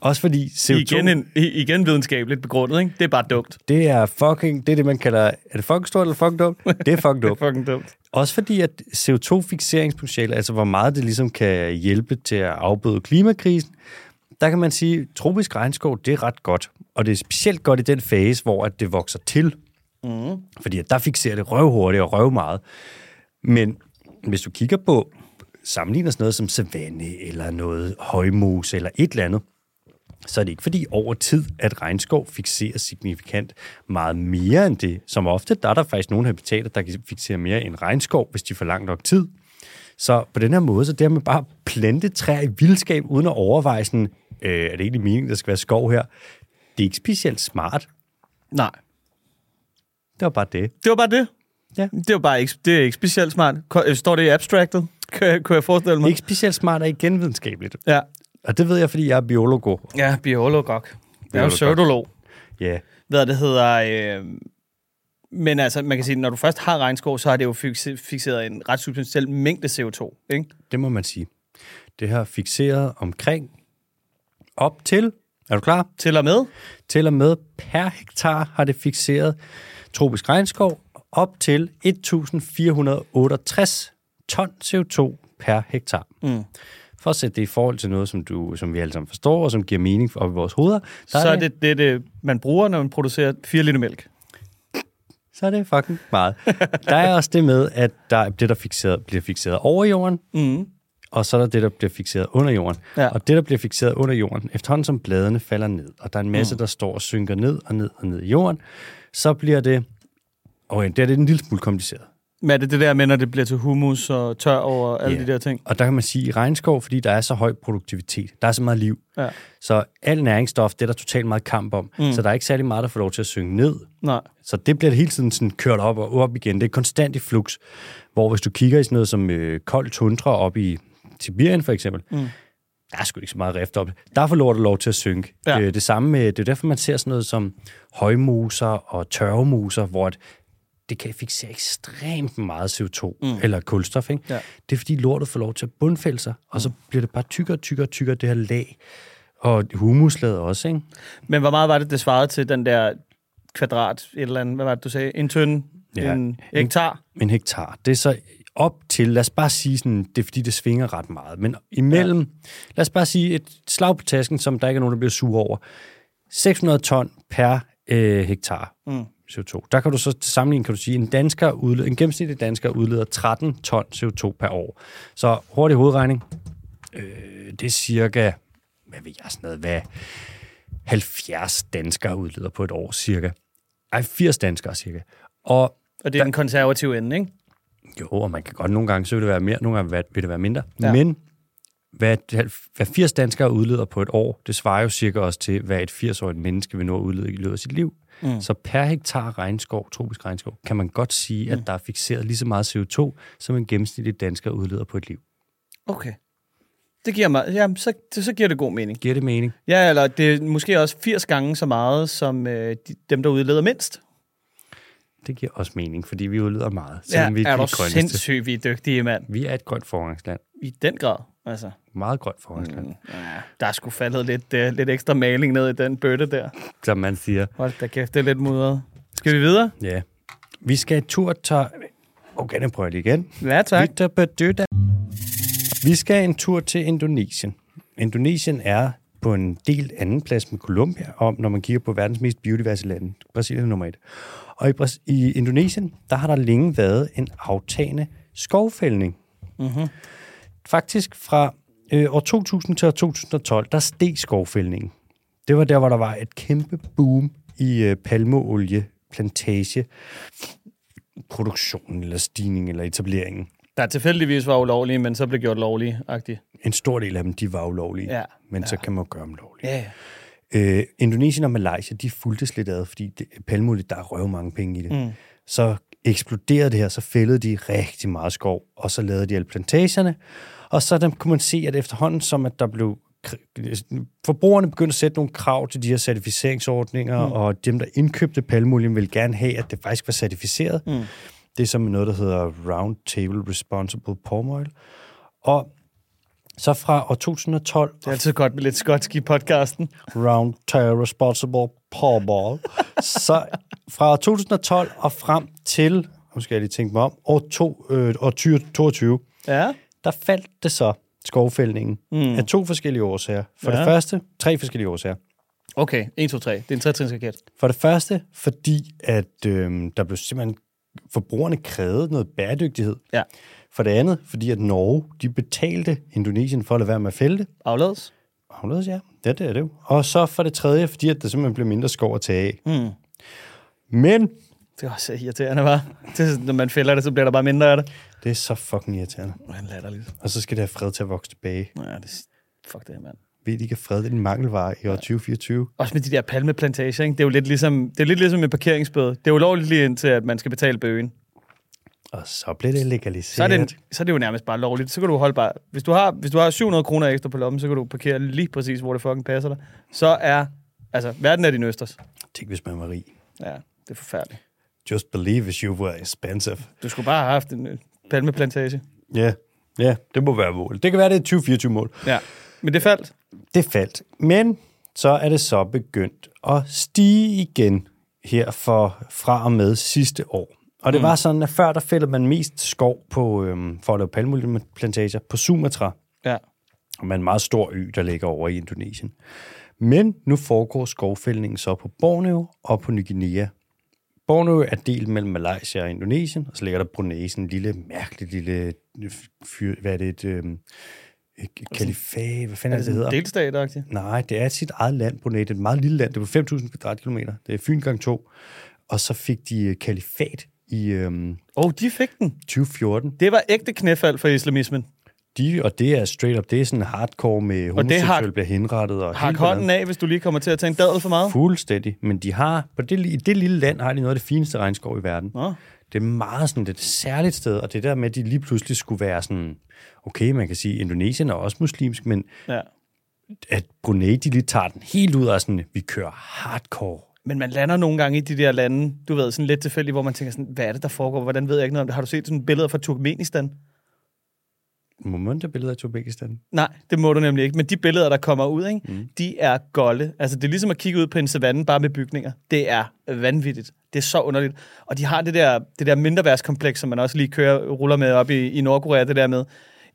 Speaker 1: Også fordi CO2,
Speaker 2: Igen, en, igen videnskabeligt begrundet, ikke? Det er bare dumt.
Speaker 1: det er fucking, det er det, man kalder, er det fucking stort eller fucking dumt? Det er fucking [LAUGHS]
Speaker 2: Det
Speaker 1: dumt.
Speaker 2: er fucking dumt.
Speaker 1: Også fordi, at CO2-fixeringspotentiale, altså hvor meget det ligesom kan hjælpe til at afbøde klimakrisen, der kan man sige, at tropisk regnskov, det er ret godt. Og det er specielt godt i den fase, hvor at det vokser til. Mm. Fordi at der fixerer det røvhurtigt og røv meget. Men hvis du kigger på, sammenligner sådan noget som savanne, eller noget højmose, eller et eller andet, så er det ikke fordi over tid, at regnskov fixerer signifikant meget mere end det. Som ofte, der er der faktisk nogle habitater, der kan fixere mere end regnskov, hvis de får lang nok tid. Så på den her måde, så det med bare at plante træer i vildskab, uden at overveje sådan, øh, er det egentlig meningen, der skal være skov her? Det er ikke specielt smart.
Speaker 2: Nej.
Speaker 1: Det var bare det.
Speaker 2: Det var bare det.
Speaker 1: Ja.
Speaker 2: Det var bare ikke, det er ikke specielt smart. Øh, Står det i abstracted? Kan, jeg- kunne jeg forestille mig?
Speaker 1: Ikke specielt smart er igen videnskabeligt.
Speaker 2: Ja.
Speaker 1: Og det ved jeg, fordi jeg er biolog.
Speaker 2: Ja, biolog. Jeg er jo
Speaker 1: Biolog.
Speaker 2: pseudolog.
Speaker 1: Ja.
Speaker 2: Hvad det hedder... Øh, men altså, man kan sige, når du først har regnskov, så har det jo fixe- fixeret en ret substantiel mængde CO2, ikke?
Speaker 1: Det må man sige. Det har fixeret omkring op til, er du klar?
Speaker 2: Til og med.
Speaker 1: Til og med per hektar har det fixeret tropisk regnskov op til 1468 ton CO2 per hektar.
Speaker 2: Mm.
Speaker 1: For at sætte det i forhold til noget, som, du, som vi alle sammen forstår, og som giver mening for op i vores hoveder,
Speaker 2: Så er det det, det, man bruger, når man producerer 4 liter mælk.
Speaker 1: så er det fucking meget. [LAUGHS] Der er også det med, at der er det, der fixeret, bliver fixeret over jorden,
Speaker 2: Mm.
Speaker 1: og så er der det, der bliver fixeret under jorden.
Speaker 2: Ja.
Speaker 1: Og det, der bliver fixeret under jorden, efterhånden som bladene falder ned, og der er en masse, mm. der står og synker ned og ned og ned i jorden, så bliver det, og det er det en lille smule kompliceret.
Speaker 2: Men er det det der med, når det bliver til humus og tør og alle
Speaker 1: Ja.
Speaker 2: de der ting?
Speaker 1: Og der kan man sige, i regnskov, fordi der er så høj produktivitet, der er så meget liv,
Speaker 2: Ja.
Speaker 1: så al næringsstof, det er der totalt meget kamp om. Mm. Så der er ikke særlig meget, der får lov til at synge ned.
Speaker 2: Nej.
Speaker 1: Så det bliver hele tiden sådan kørt op og op igen. Det er konstant i flux. Hvor hvis du kigger i sådan noget som øh, kold tundra op i Sibirien for eksempel, mm. der er sgu ikke så meget rift op. Der får lort lov til at synke.
Speaker 2: Ja.
Speaker 1: Øh, det samme med, det er derfor, man ser sådan noget som højmuser og tørvemuser, hvor at det kan fixere ekstremt meget CO2 mm. eller kulstof. Ikke?
Speaker 2: Ja.
Speaker 1: Det er fordi lortet får lov til at bundfælde sig, og så bliver det bare tykkere og tykkere og tykkere, det her lag. Og humuslaget også, ikke?
Speaker 2: Men hvor meget var det, det svarede til den der kvadrat, et eller andet, hvad var det, du sagde? En tønde?
Speaker 1: Ja.
Speaker 2: En hektar?
Speaker 1: en hektar. Det er så op til, lad os bare sige sådan, det er fordi, det svinger ret meget, men imellem, ja. lad os bare sige et slag på tasken, som der ikke er nogen, der bliver sur over. 600 ton per øh, hektar
Speaker 2: Mm.
Speaker 1: CO2. Der kan du så til sammenligning, kan du sige, en, dansker udleder, en gennemsnitlig dansker udleder 13 ton CO2 per år. Så hurtig hovedregning, øh, det er cirka, hvad ved jeg, sådan noget, hvad 70 danskere udleder på et år, cirka. Ej, 80 danskere cirka. Og
Speaker 2: Og det er den konservative ende, ikke?
Speaker 1: jo, og man kan godt nogle gange, så vil det være mere, nogle gange vil det være mindre.
Speaker 2: Ja.
Speaker 1: Men hvad, hvad 80 danskere udleder på et år, det svarer jo cirka også til, hvad et 80-årigt menneske vil nå at udlede i løbet af sit liv. Mm. Så per hektar regnskov, tropisk regnskov, kan man godt sige, mm. at der er fixeret lige så meget CO2, som en gennemsnitlig dansker udleder på et liv.
Speaker 2: Okay. Det giver mig, ja, så, så giver det god mening.
Speaker 1: Giver det mening?
Speaker 2: Ja, eller det er måske også 80 gange så meget, som øh, de, dem, der udleder mindst.
Speaker 1: Det giver også mening, fordi vi udleder meget,
Speaker 2: Ja,
Speaker 1: vi
Speaker 2: er
Speaker 1: er
Speaker 2: du sindssygt, vi er dygtige, mand.
Speaker 1: Vi er et grønt forgangsland.
Speaker 2: I den grad, altså.
Speaker 1: Meget grønt forgangsland, mm.
Speaker 2: Ja, der er sgu faldet lidt, uh, lidt ekstra maling ned i den bøtte der.
Speaker 1: som man siger.
Speaker 2: Hold da kæft, det er lidt mudret. Skal vi videre?
Speaker 1: Ja. Vi skal tur til... Okay, den prøver jeg lige igen.
Speaker 2: Ja, tak.
Speaker 1: Victor Bedøda. Vi skal en tur til Indonesien. Indonesien er på en del anden plads med Colombia, om når man kigger på verdens mest biodiverse lande. Brasilien er nummer et. Og i, Bras- i Indonesien, der har der længe været en aftagende skovfældning.
Speaker 2: Mm-hmm.
Speaker 1: Faktisk fra øh, år 2000 til år 2012, der steg skovfældningen. Det var der, hvor der var et kæmpe boom i øh, palmeolieplantage produktionen eller stigningen eller etableringen.
Speaker 2: Der tilfældigvis var ulovlige, men så blev gjort lovlige agtigt
Speaker 1: En stor del af dem, de var ulovlige,
Speaker 2: Ja,
Speaker 1: men så kan man gøre dem lovlige.
Speaker 2: Ja,
Speaker 1: Øh, Indonesien og Malaysia, de fulgtes lidt ad, fordi det, palmeolie, der er røv mange penge i det.
Speaker 2: Mm.
Speaker 1: Så eksploderede det her, så fældede de rigtig meget skov, og så lavede de alle plantagerne. Og så der kunne man se, at efterhånden som at der blev forbrugerne begyndte at sætte nogle krav til de her certificeringsordninger, mm. og dem, der indkøbte palmeolien, ville gerne have, at det faktisk var certificeret.
Speaker 2: Mm.
Speaker 1: Det er som noget, der hedder Round Table Responsible Palm Oil. Og så fra år 2012
Speaker 2: det er altid godt med lidt skotsk i podcasten.
Speaker 1: Round Table Responsible Palm Oil, så fra år 2012 og frem til, nu skal jeg lige tænke mig om, år, to, øh, år 2022,
Speaker 2: Ja.
Speaker 1: Der faldt det så skovfældningen
Speaker 2: Mm.
Speaker 1: af to forskellige årsager. For
Speaker 2: Ja.
Speaker 1: det første, tre forskellige årsager.
Speaker 2: Okay, 1, 2, 3. Det er en trætrinsraket.
Speaker 1: For det første, fordi at øh, der blev simpelthen forbrugerne krævede noget bæredygtighed.
Speaker 2: Ja.
Speaker 1: For det andet, fordi at Norge, de betalte Indonesien for at lade være med at fælde det.
Speaker 2: Aflades.
Speaker 1: Afledes, ja. Ja, det er det jo. Og så for det tredje, fordi at der simpelthen blev mindre skov at tage af.
Speaker 2: Mm.
Speaker 1: Men
Speaker 2: Det er også irriterende, var. Det, når man fælder det, så bliver der bare mindre af det.
Speaker 1: Det er så fucking irriterende.
Speaker 2: Man latterligt.
Speaker 1: Og så skal det have fred til at vokse tilbage.
Speaker 2: Ja, det er, fuck det, mand.
Speaker 1: Ved ikke, at fred er en mangelvare i år 2024?
Speaker 2: Også med de der palmeplantager, ikke? Det er jo lidt ligesom, det er lidt ligesom en parkeringsbøde. Det er ulovligt lige indtil, at man skal betale bøgen.
Speaker 1: Og så bliver det legaliseret.
Speaker 2: Så er det, så er det jo nærmest bare lovligt. Så kan du holde bare... Hvis du har, hvis du har 700 kroner ekstra på lommen, så kan du parkere lige præcis, hvor det fucking passer dig. Så er... Altså, verden er din østers.
Speaker 1: Tænk, hvis man var rig.
Speaker 2: Ja, det er forfærdeligt.
Speaker 1: Just believe if you were expensive.
Speaker 2: Du skulle bare have haft en palmeplantage.
Speaker 1: Ja, ja, det må være mål. Det kan være, det er et 2024-mål.
Speaker 2: Ja. Men det faldt.
Speaker 1: Det faldt. Men så er det så begyndt at stige igen her for, fra og med sidste år. Og det mm. var sådan, at før der fældede man mest skov på, øhm, for at lave palmolieplantager på Sumatra.
Speaker 2: Ja.
Speaker 1: Og man en meget stor ø, der ligger over i Indonesien. Men nu foregår skovfældningen så på Borneo og på Ny Guinea. Borneo er delt mellem Malaysia og Indonesien, og så ligger der Brunei, sådan en lille, mærkeligt lille, fyr, hvad er det, et, øhm, et kalifat, hvad fanden er det, det hedder?
Speaker 2: Delstatagtigt.
Speaker 1: Nej, det er sit eget land, Brunei. Det er et meget lille land. Det er på 5.000 kvadratkilometer. Det er Fyn gang 2. Og så fik de øh, kalifat i øhm,
Speaker 2: Åh, oh, de fik den.
Speaker 1: 2014.
Speaker 2: Det var ægte knæfald for islamismen.
Speaker 1: De, og det er straight up, det er sådan hardcore med homoseksuelle bliver henrettet. Og
Speaker 2: Hak hånden af, hvis du lige kommer til at tage en dadel for meget.
Speaker 1: Fuldstændig. Men de har, på det, i det lille land har de noget af det fineste regnskov i verden.
Speaker 2: Nå.
Speaker 1: Det er meget sådan et særligt sted, og det der med, at de lige pludselig skulle være sådan, okay, man kan sige, Indonesien er også muslimsk, men
Speaker 2: Ja.
Speaker 1: at Brunei, de lige tager den helt ud af sådan, vi kører hardcore.
Speaker 2: Men man lander nogle gange i de der lande, du ved, sådan lidt tilfældigt, hvor man tænker sådan, hvad er det, der foregår? Hvordan ved jeg ikke noget om det? Har du set sådan billeder fra Turkmenistan?
Speaker 1: Må man tage billeder af Turkmenistan?
Speaker 2: Nej, det må du nemlig ikke. Men de billeder, der kommer ud, ikke, mm. de er golde. Altså, det er ligesom at kigge ud på en savanne, bare med bygninger. Det er vanvittigt. Det er så underligt. Og de har det der, det der mindreværdskompleks, som man også lige kører, ruller med op i, i Nordkorea, det der med,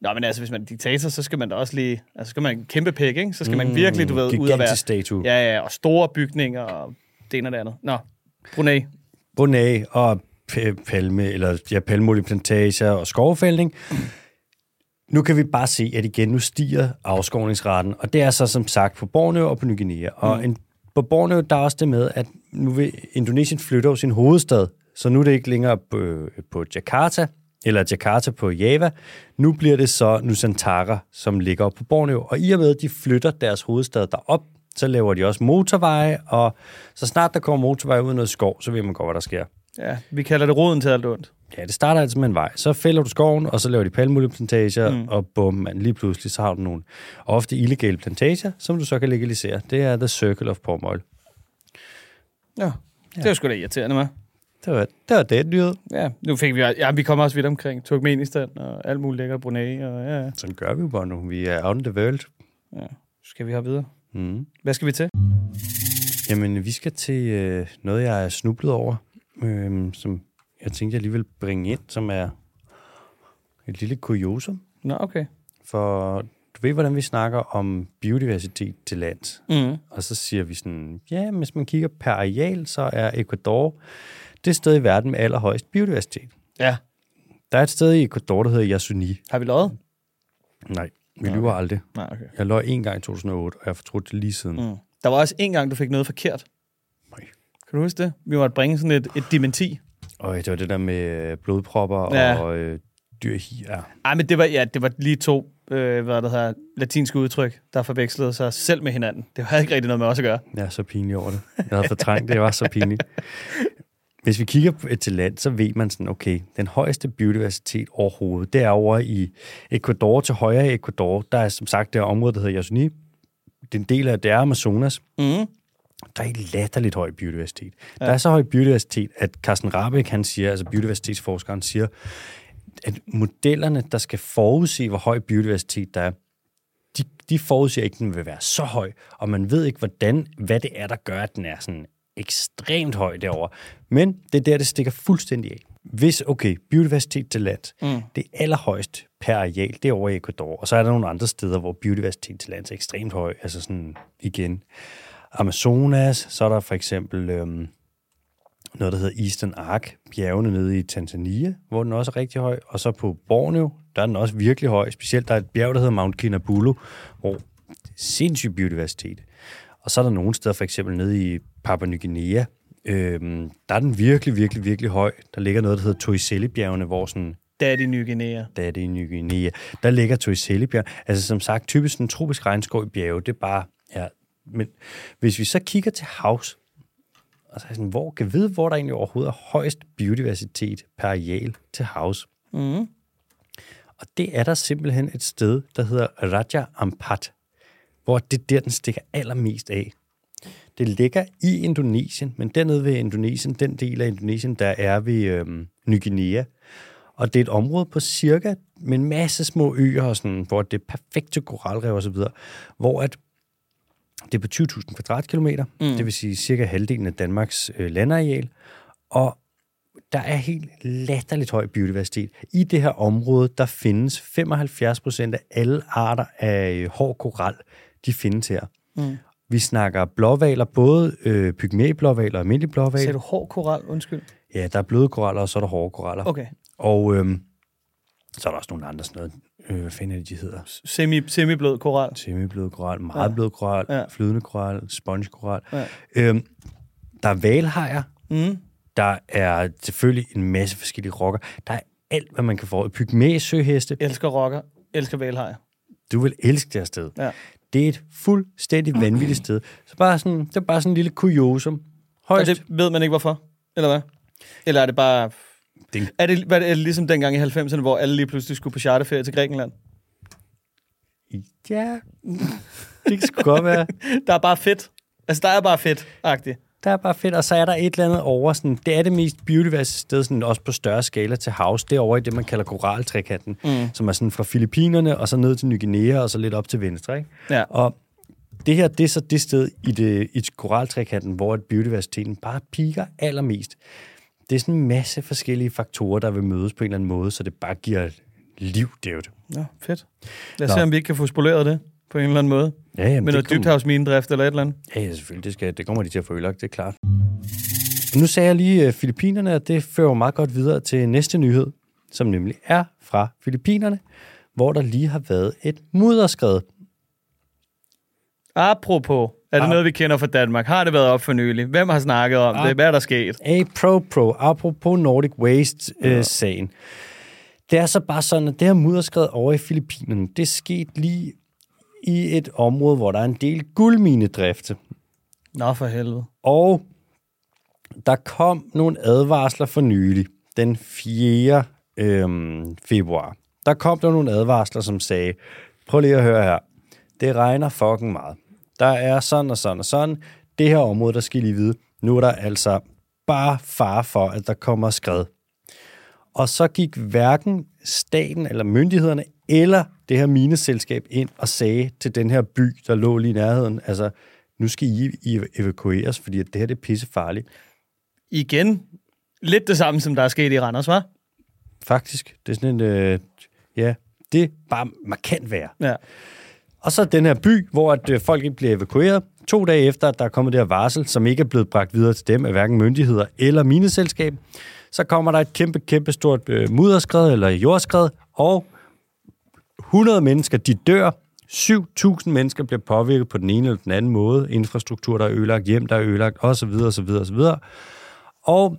Speaker 2: Nå, men altså, hvis man er diktator, så skal man da også lige... Altså, skal man en kæmpe pæk, ikke? Så skal man virkelig, du ved, ud og være...
Speaker 1: Statue.
Speaker 2: Ja, ja, og store bygninger, og det ene og det andet. Nå, Brunei.
Speaker 1: Brunei og palme, eller ja, palmolieplantager og skovfældning. Nu kan vi bare se, at igen nu stiger afskovningsraten, og det er så som sagt på Borneo og på Ny Guinea. Og en på Borneo, der er også det med, at nu vil Indonesien flytte over sin hovedstad, så nu er det ikke længere på, på Jakarta, eller Jakarta på Java. Nu bliver det så Nusantara, som ligger op på Borneo. Og i og med, at de flytter deres hovedstad derop, så laver de også motorveje, og så snart der kommer motorveje uden noget skov, så ved man godt, hvad der sker.
Speaker 2: Ja, vi kalder det roden til alt ondt.
Speaker 1: Ja, det starter altså med en vej. Så fælder du skoven, og så laver de palmolieplantager, mm. og bum, man, lige pludselig så har du nogle ofte illegale plantager, som du så kan legalisere. Det er the circle of palm oil.
Speaker 2: Ja, det er sgu da irriterende med.
Speaker 1: Det var det, var det nyhed.
Speaker 2: Ja, nu fik vi, ja, vi kommer også vidt omkring Turkmenistan og alt muligt lækker Brunei. Og, ja, ja.
Speaker 1: Sådan gør vi jo bare nu. Vi er out in the world.
Speaker 2: ja. Skal vi have videre?
Speaker 1: Mm.
Speaker 2: Hvad skal vi til?
Speaker 1: Jamen, vi skal til øh, noget, jeg er snublet over, øh, som jeg tænkte, jeg lige vil bringe ind, som er et lille kuriosum.
Speaker 2: Nå, okay.
Speaker 1: For du ved, hvordan vi snakker om biodiversitet til lands.
Speaker 2: Mm.
Speaker 1: Og så siger vi sådan, ja, hvis man kigger per areal, så er Ecuador det sted i verden med allerhøjst biodiversitet.
Speaker 2: Ja.
Speaker 1: Der er et sted i Ecuador, der hedder Yasuni.
Speaker 2: Har vi løjet?
Speaker 1: Nej, vi lyver aldrig.
Speaker 2: Nej, okay.
Speaker 1: Jeg løg en gang i 2008, og jeg fortrudt det lige siden. Mm.
Speaker 2: Der var også en gang, du fik noget forkert.
Speaker 1: Nej.
Speaker 2: Kan du huske det? Vi måtte bringe sådan et, et dementi.
Speaker 1: Og det var det der med blodpropper
Speaker 2: Ja.
Speaker 1: og øh. Ja.
Speaker 2: Ej, men det var, ja, det var lige to, øh, hvad det hedder, latinske udtryk, der forvekslede sig selv med hinanden. Det havde ikke rigtig noget med os at gøre.
Speaker 1: Jeg er så pinlig over det. Jeg havde fortrængt det, jeg var så pinlig. Hvis vi kigger på- til land, så ved man sådan, okay, den højeste biodiversitet overhovedet, det er over i Ecuador til højre i Ecuador. Der er som sagt det område, der hedder Yasuni. Det er en del af det er Amazonas.
Speaker 2: Mm.
Speaker 1: Der er latterligt høj biodiversitet. Ja. Der er så høj biodiversitet, at Carsten Rabeck, han siger, altså biodiversitetsforskeren, siger, at modellerne, der skal forudse, hvor høj biodiversitet der er, de, de forudser ikke, at den vil være så høj, og man ved ikke, hvordan, hvad det er, der gør, at den er sådan ekstremt høj derover. Men det er der, det stikker fuldstændig af. Hvis, okay, biodiversitet til land, mm. det er allerhøjst per areal, det er over i Ecuador, og så er der nogle andre steder, hvor biodiversitet til land er ekstremt høj, altså sådan igen, Amazonas, så er der for eksempel øhm, noget, der hedder Eastern Arc, bjergene nede i Tanzania, hvor den også er rigtig høj. Og så på Borneo, der er den også virkelig høj. Specielt der er et bjerg, der hedder Mount Kinabalu, hvor sindssyg biodiversitet. Og så er der nogle steder, for eksempel nede i Papua Ny Guinea, øhm, der er den virkelig, virkelig, virkelig høj. Der ligger noget, der hedder Toiseli-bjergene, hvor sådan
Speaker 2: Daddy Ny Guinea.
Speaker 1: er i Ny Guinea. Der ligger Toiseli-bjerg. Altså som sagt, typisk en tropisk regnskov i bjerge, det er bare, ja. Men hvis vi så kigger til havs, altså sådan, hvor kan vide, hvor der egentlig overhovedet er højst biodiversitet per areal til havs.
Speaker 2: Mm.
Speaker 1: Og det er der simpelthen et sted, der hedder Raja Ampat, hvor det er der, den stikker allermest af. Det ligger i Indonesien, men dernede ved Indonesien, den del af Indonesien, der er ved øhm, Ny Guinea. Og det er et område på cirka med en masse små øer, og sådan, hvor det er perfekt til koralrev og så videre, hvor at det er på 20.000 kvadratkilometer, mm. det vil sige cirka halvdelen af Danmarks øh, landareal, og der er helt latterligt høj biodiversitet. I det her område, der findes 75 procent af alle arter af øh, hård koral, de findes her. Mm. Vi snakker blåvaler, både øh, pygmæblåvaler og almindelige
Speaker 2: Ser
Speaker 1: blåvaler.
Speaker 2: du hård koral? Undskyld.
Speaker 1: Ja, der er bløde koraller, og så er der hårde koraller.
Speaker 2: Okay.
Speaker 1: Og øhm, så er der også nogle andre sådan noget. Øh, hvad fanden er det, de hedder?
Speaker 2: Semi, semi-blød koral.
Speaker 1: Semi-blød koral, meget
Speaker 2: Ja.
Speaker 1: blød koral,
Speaker 2: Ja.
Speaker 1: flydende koral, spongekoral.
Speaker 2: Ja.
Speaker 1: Øhm, der er valhajer.
Speaker 2: Mm.
Speaker 1: Der er selvfølgelig en masse forskellige rokker. Der er alt, hvad man kan få. Pygmæsøheste.
Speaker 2: Elsker rocker. Elsker valhajer.
Speaker 1: Du vil elske det her sted.
Speaker 2: Ja.
Speaker 1: Det er et fuldstændig vanvittigt sted. Så bare sådan, det er bare sådan en lille kuriosum.
Speaker 2: Og
Speaker 1: Højst.
Speaker 2: det ved man ikke, hvorfor? Eller hvad? Eller er det bare...
Speaker 1: Det-
Speaker 2: Er det, er det ligesom dengang i 90'erne, hvor alle lige pludselig skulle på charterferie til Grækenland?
Speaker 1: Ja, det kan sgu godt være. [LAUGHS]
Speaker 2: Der er bare fedt. Altså, der er bare fedt-agtigt.
Speaker 1: Der er bare fedt, og så er der et eller andet over, sådan, det er det mest biodiverse sted, sådan, også på større skala til havs, det er over i det, man kalder koraltrekanten, mm. som er sådan fra Filippinerne, og så ned til Ny Guinea, og så lidt op til venstre. Ikke?
Speaker 2: Ja.
Speaker 1: Og det her, det er så det sted i, det, i koraltrekanten, hvor biodiversiteten bare piker allermest. Det er sådan en masse forskellige faktorer, der vil mødes på en eller anden måde, så det bare giver liv, det.
Speaker 2: Nå, fedt. Lad os
Speaker 1: Nå.
Speaker 2: se, om vi ikke kan få spoleret det på en eller anden måde.
Speaker 1: Ja, jamen,
Speaker 2: Med
Speaker 1: det
Speaker 2: noget
Speaker 1: kommer-
Speaker 2: dybthavsminedrift eller et eller andet.
Speaker 1: Ja, ja, selvfølgelig. Det, skal, det kommer de til at få ødelagt, det er klart. Nu sagde jeg lige uh, Filippinerne, og det fører meget godt videre til næste nyhed, som nemlig er fra Filippinerne, hvor der lige har været et mudderskred.
Speaker 2: Apropos Er det noget, vi kender fra Danmark? Har det været op for nylig? Hvem har snakket om det? Hvad er der sket?
Speaker 1: A pro pro, apropos Nordic Waste-sagen. Øh, det er så bare sådan, at det her mudderskred over i Filippinerne, det er sket lige i et område, hvor der er en del guldminedrift.
Speaker 2: Nå, for helvede.
Speaker 1: Og der kom nogle advarsler for nylig, den 4. Øhm, februar. Der kom der nogle advarsler, som sagde, prøv lige at høre her, det regner fucking meget. Der er sådan og sådan og sådan. Det her område, der skal I lige vide, nu er der altså bare far for, at der kommer skred. Og så gik hverken staten eller myndighederne eller det her mineselskab ind og sagde til den her by, der lå lige i nærheden, altså, nu skal I, I evakueres, fordi det her det er pissefarligt.
Speaker 2: Igen, lidt det samme, som der er sket i Randers, var?
Speaker 1: Faktisk. Det er sådan en, øh, ja, det er bare markant værd.
Speaker 2: Ja.
Speaker 1: Og så den her by, hvor at, øh, folk ikke bliver evakueret. To dage efter, at der er kommet det her varsel, som ikke er blevet bragt videre til dem af hverken myndigheder eller mineselskab, så kommer der et kæmpe, kæmpe stort øh, mudderskred eller jordskred, og 100 mennesker, de dør. 7.000 mennesker bliver påvirket på den ene eller den anden måde. Infrastruktur, der er ødelagt, hjem, der er ødelagt, osv., osv., osv. Og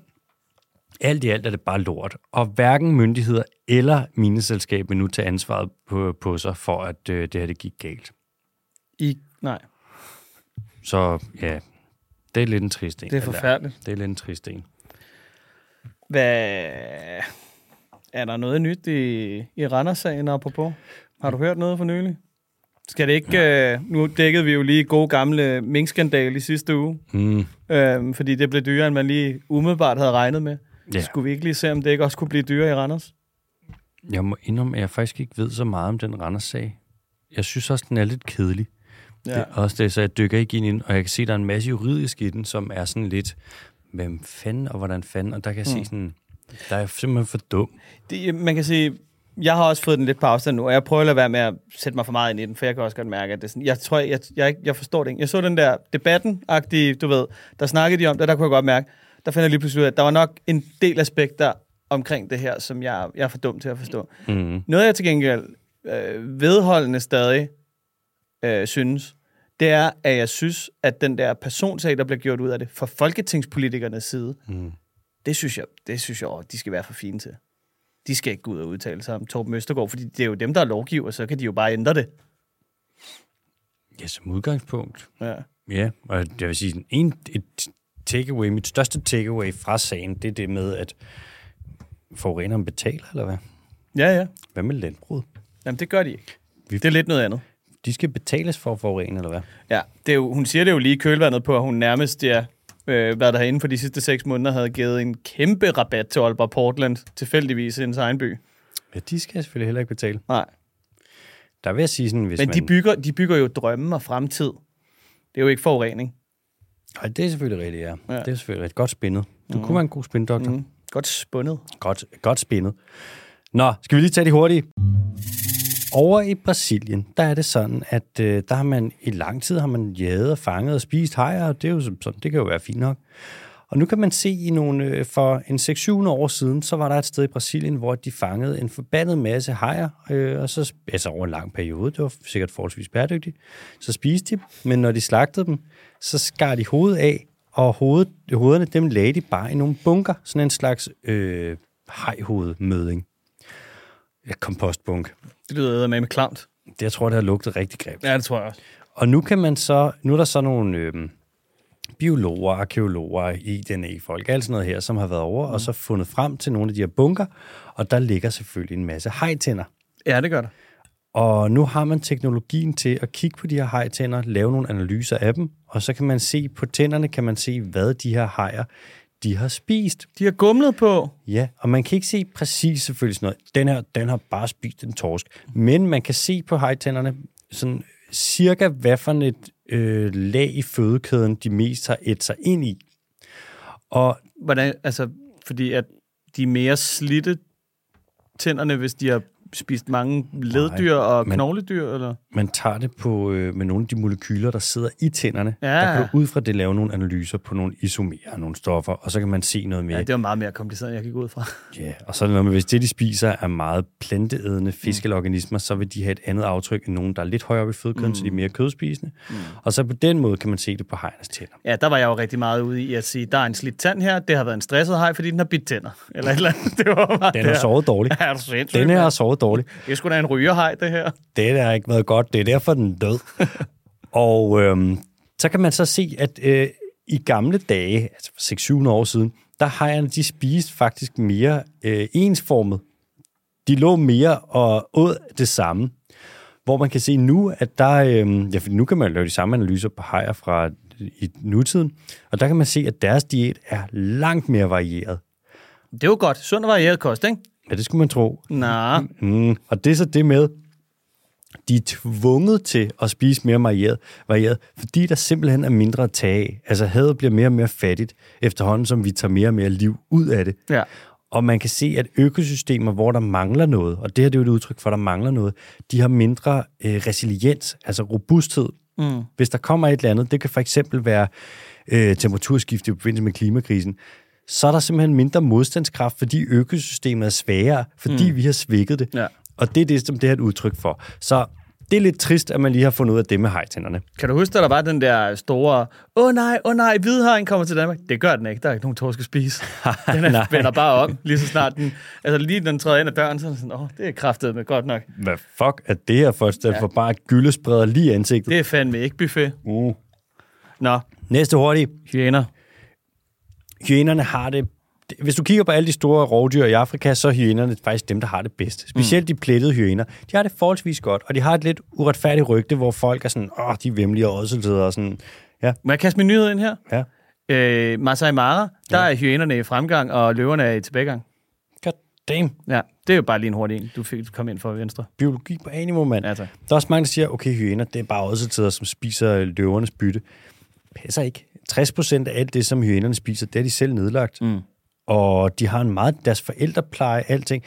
Speaker 1: alt i alt er det bare lort. Og hverken myndigheder eller mineselskab vil nu tage ansvaret på, på sig for, at øh, det her det gik galt.
Speaker 2: I, nej,
Speaker 1: Så ja, det er lidt en trist en.
Speaker 2: det er
Speaker 1: Eller,
Speaker 2: forfærdeligt.
Speaker 1: Det er lidt en trist en.
Speaker 2: Hvad... Er der noget nyt i, i Randers-sagen apropos? Har du hørt noget for nylig? Skal det ikke... Øh, nu dækkede vi jo lige god gamle minkskandal i sidste uge,
Speaker 1: Mm,
Speaker 2: øh, fordi det blev dyrere, end man lige umiddelbart havde regnet med.
Speaker 1: Ja.
Speaker 2: Skulle vi ikke lige se, om det ikke også kunne blive dyrere i Randers?
Speaker 1: Jeg må indrømme, at jeg faktisk ikke ved så meget om den Randers-sag. Jeg synes også, den er lidt kedelig. Ja. Det er også det, så jeg dykker ikke ind i den, og jeg kan se, at der er en masse juridisk i den, som er sådan lidt, hvem fanden og hvordan fanden, og der kan jeg mm. se sådan, der er simpelthen for dum.
Speaker 2: Det, man kan sige, jeg har også fået den lidt på afstand nu, og jeg prøver at lade være med at sætte mig for meget ind i den, for jeg kan også godt mærke, at det er sådan, jeg tror, jeg, jeg, jeg forstår det ikke. Jeg så den der debatten-agtige, du ved, der snakkede de om det, der kunne jeg godt mærke, der finder jeg lige pludselig ud af, at der var nok en del aspekter omkring det her, som jeg, jeg er for dum til at forstå.
Speaker 1: Mm.
Speaker 2: Noget, jeg til gengæld øh, vedholdende stadig øh, synes, det er, at jeg synes, at den der personsag, der bliver gjort ud af det, fra folketingspolitikernes side,
Speaker 1: Mm.
Speaker 2: det synes jeg, det synes jeg, åh, de skal være for fine til. De skal ikke gå ud og udtale sig om Torben Østergaard, fordi det er jo dem, der er lovgiver, så kan de jo bare ændre det.
Speaker 1: Ja, som udgangspunkt.
Speaker 2: Ja.
Speaker 1: Ja, og jeg vil sige, en, et takeaway, mit største takeaway fra sagen, det er det med, at forureneren betaler, eller hvad?
Speaker 2: Ja, ja.
Speaker 1: Hvad med landbruget?
Speaker 2: Jamen, det gør de ikke.
Speaker 1: Vi-
Speaker 2: Det er lidt noget andet.
Speaker 1: De skal betales for at forurene, eller hvad?
Speaker 2: Ja, det er jo, hun siger det jo lige i kølvandet på, at hun nærmest ja, øh, været der inden for de sidste seks måneder, havde givet en kæmpe rabat til Aalborg Portland, tilfældigvis i hendes egen by.
Speaker 1: Ja, de skal selvfølgelig heller ikke betale.
Speaker 2: Nej,
Speaker 1: Der vil jeg sige sådan, hvis
Speaker 2: men
Speaker 1: man...
Speaker 2: de bygger, de bygger jo drømme og fremtid. Det er jo ikke forurening.
Speaker 1: Ej, det er selvfølgelig rigtigt, ja.
Speaker 2: Ja.
Speaker 1: Det er selvfølgelig rigtigt. Godt spændet. Du mm. kunne være en god spændedoktor. Mm.
Speaker 2: Godt spundet.
Speaker 1: Godt, godt spændet. Nå, skal vi lige tage de hurtige? Over i Brasilien, der er det sådan, at øh, der har man i lang tid har man jaget og fanget og spist hajer, og det, er jo sådan, det kan jo være fint nok. Og nu kan man se i nogle, øh, for en 6-7 år siden, så var der et sted i Brasilien, hvor de fangede en forbandet masse hajer, øh, og så, altså over en lang periode, det var sikkert forholdsvis bæredygtigt, så spiste de, men når de slagtede dem, så skar de hovedet af, og hovedet, hovederne, dem lagde de bare i nogle bunker, sådan en slags øh, hajhovedmøding. Ja, kompostbunk.
Speaker 2: Det lyder med med klamt.
Speaker 1: Det, jeg tror, det har lugtet rigtig grimt.
Speaker 2: Ja, det tror jeg også.
Speaker 1: Og nu kan man så, nu er der så nogle øh, biologer, arkeologer, IDNA-folk, alt sådan noget her, som har været over mm. og så fundet frem til nogle af de her bunker, og der ligger selvfølgelig en masse hajtænder.
Speaker 2: Ja, det gør det.
Speaker 1: Og nu har man teknologien til at kigge på de her hajtænder, lave nogle analyser af dem, og så kan man se på tænderne, kan man se, hvad de her hajer, de har spist.
Speaker 2: De har gumlet på.
Speaker 1: Ja, og man kan ikke se præcis selvfølgelig sådan noget. Den her, den har bare spist en torsk. Men man kan se på hajtænderne sådan cirka, hvad for et øh, lag i fødekæden, de mest har et sig ind i. Og
Speaker 2: Hvordan, altså, fordi at de er mere slidte tænderne, hvis de har spist mange leddyr og
Speaker 1: men-
Speaker 2: knogledyr, eller?
Speaker 1: Man tager det på, øh, med nogle af de molekyler, der sidder i tænderne.
Speaker 2: Ja.
Speaker 1: Der kan du ud fra det lave nogle analyser på nogle isomerer, nogle stoffer, og så kan man se noget mere.
Speaker 2: Ja, det var meget mere kompliceret, end jeg gik ud fra.
Speaker 1: Ja, og så er noget med, hvis det, de spiser, er meget planteædende fisk eller organismer, så vil de have et andet aftryk end nogen, der er lidt højere op i fødekæden, mm. så de er mere kødspisende. Mm. Og så på den måde kan man se det på hejens tænder.
Speaker 2: Ja, der var jeg jo rigtig meget ude i at sige, der er en slidt tand her, det har været en stresset hej, fordi den har bidt tænder. Eller et eller andet. [LAUGHS] Det var
Speaker 1: Den har sovet dårligt. [LAUGHS]
Speaker 2: Ja, er
Speaker 1: Den her har sovet dårligt. [LAUGHS]
Speaker 2: Det er sgu da en rygerhej, det her.
Speaker 1: Det har ikke været godt. Det er derfor, den er død. [LAUGHS] og øhm, så kan man så se, at øh, i gamle dage, altså for 600 år siden, der hejerne, de spiste faktisk mere øh, ensformet. De lå mere og åd det samme. Hvor man kan se nu, at der, øh, ja, for nu kan man lave de samme analyser på hajer fra i nutiden, og der kan man se, at deres diæt er langt mere varieret.
Speaker 2: Det er jo godt. Sund og varieret kost, ikke?
Speaker 1: Ja, det skulle man tro.
Speaker 2: Nå,
Speaker 1: Mm, og det er så det med, de er tvunget til at spise mere varieret, varieret, fordi der simpelthen er mindre at tage af. Altså havet bliver mere og mere fattigt, efterhånden som vi tager mere og mere liv ud af det.
Speaker 2: ja.
Speaker 1: Og man kan se, at økosystemer, hvor der mangler noget, og det her det er jo et udtryk for, at der mangler noget, de har mindre øh, resiliens, altså robusthed.
Speaker 2: Mm.
Speaker 1: Hvis der kommer et eller andet, det kan for eksempel være øh, temperaturskift i forbindelse med klimakrisen, så er der simpelthen mindre modstandskraft, fordi økosystemet er svagere, fordi mm. vi har svækket det.
Speaker 2: Ja.
Speaker 1: Og det er det, som det her er et udtryk for. Så det er lidt trist, at man lige har fundet ud af det med hejtænderne.
Speaker 2: Kan du huske, at der var den der store, åh oh, nej, åh oh, nej, hvidhajen kommer til Danmark? Det gør den ikke. Der er ikke nogen torsk at spise. [LAUGHS] Den er, vender bare om, lige så snart den, altså lige den træder ind ad døren, så er den sådan, åh, oh, det er kraftet med godt nok.
Speaker 1: Hvad fuck er det her for et sted ja. for bare gyldespreder lige ansigtet?
Speaker 2: Det er fandme ikke buffet.
Speaker 1: Uh.
Speaker 2: Nå,
Speaker 1: Næste hurtigt.
Speaker 2: hyæner.
Speaker 1: Hyænerne har det... Hvis du kigger på alle de store rovdyr i Afrika, så er hyænerne faktisk dem, der har det bedst. Specielt de plettede hyæner. De har det forholdsvis godt, og de har et lidt uretfærdigt rygte, hvor folk er sådan, åh, de er vemmelige og ådselteder og sådan. Ja,
Speaker 2: Må jeg kaste min nyhed ind her?
Speaker 1: ja.
Speaker 2: Øh, Masai Mara, der ja. er hyænerne i fremgang, og løverne er i tilbagegang.
Speaker 1: God damn.
Speaker 2: Ja, det er jo bare lige en hurtig en. Du fik kom ind fra venstre.
Speaker 1: Biologi på animal, mand.
Speaker 2: Ja, tak.
Speaker 1: Der er også mange, der siger, okay, hyæner, det er bare ådseltider, som spiser løvernes bytte. Passer ikke. 60 procent af alt det, som hyænerne spiser, det er de selv nedlagt.
Speaker 2: Mm.
Speaker 1: Og de har en meget, deres forældrepleje, alting.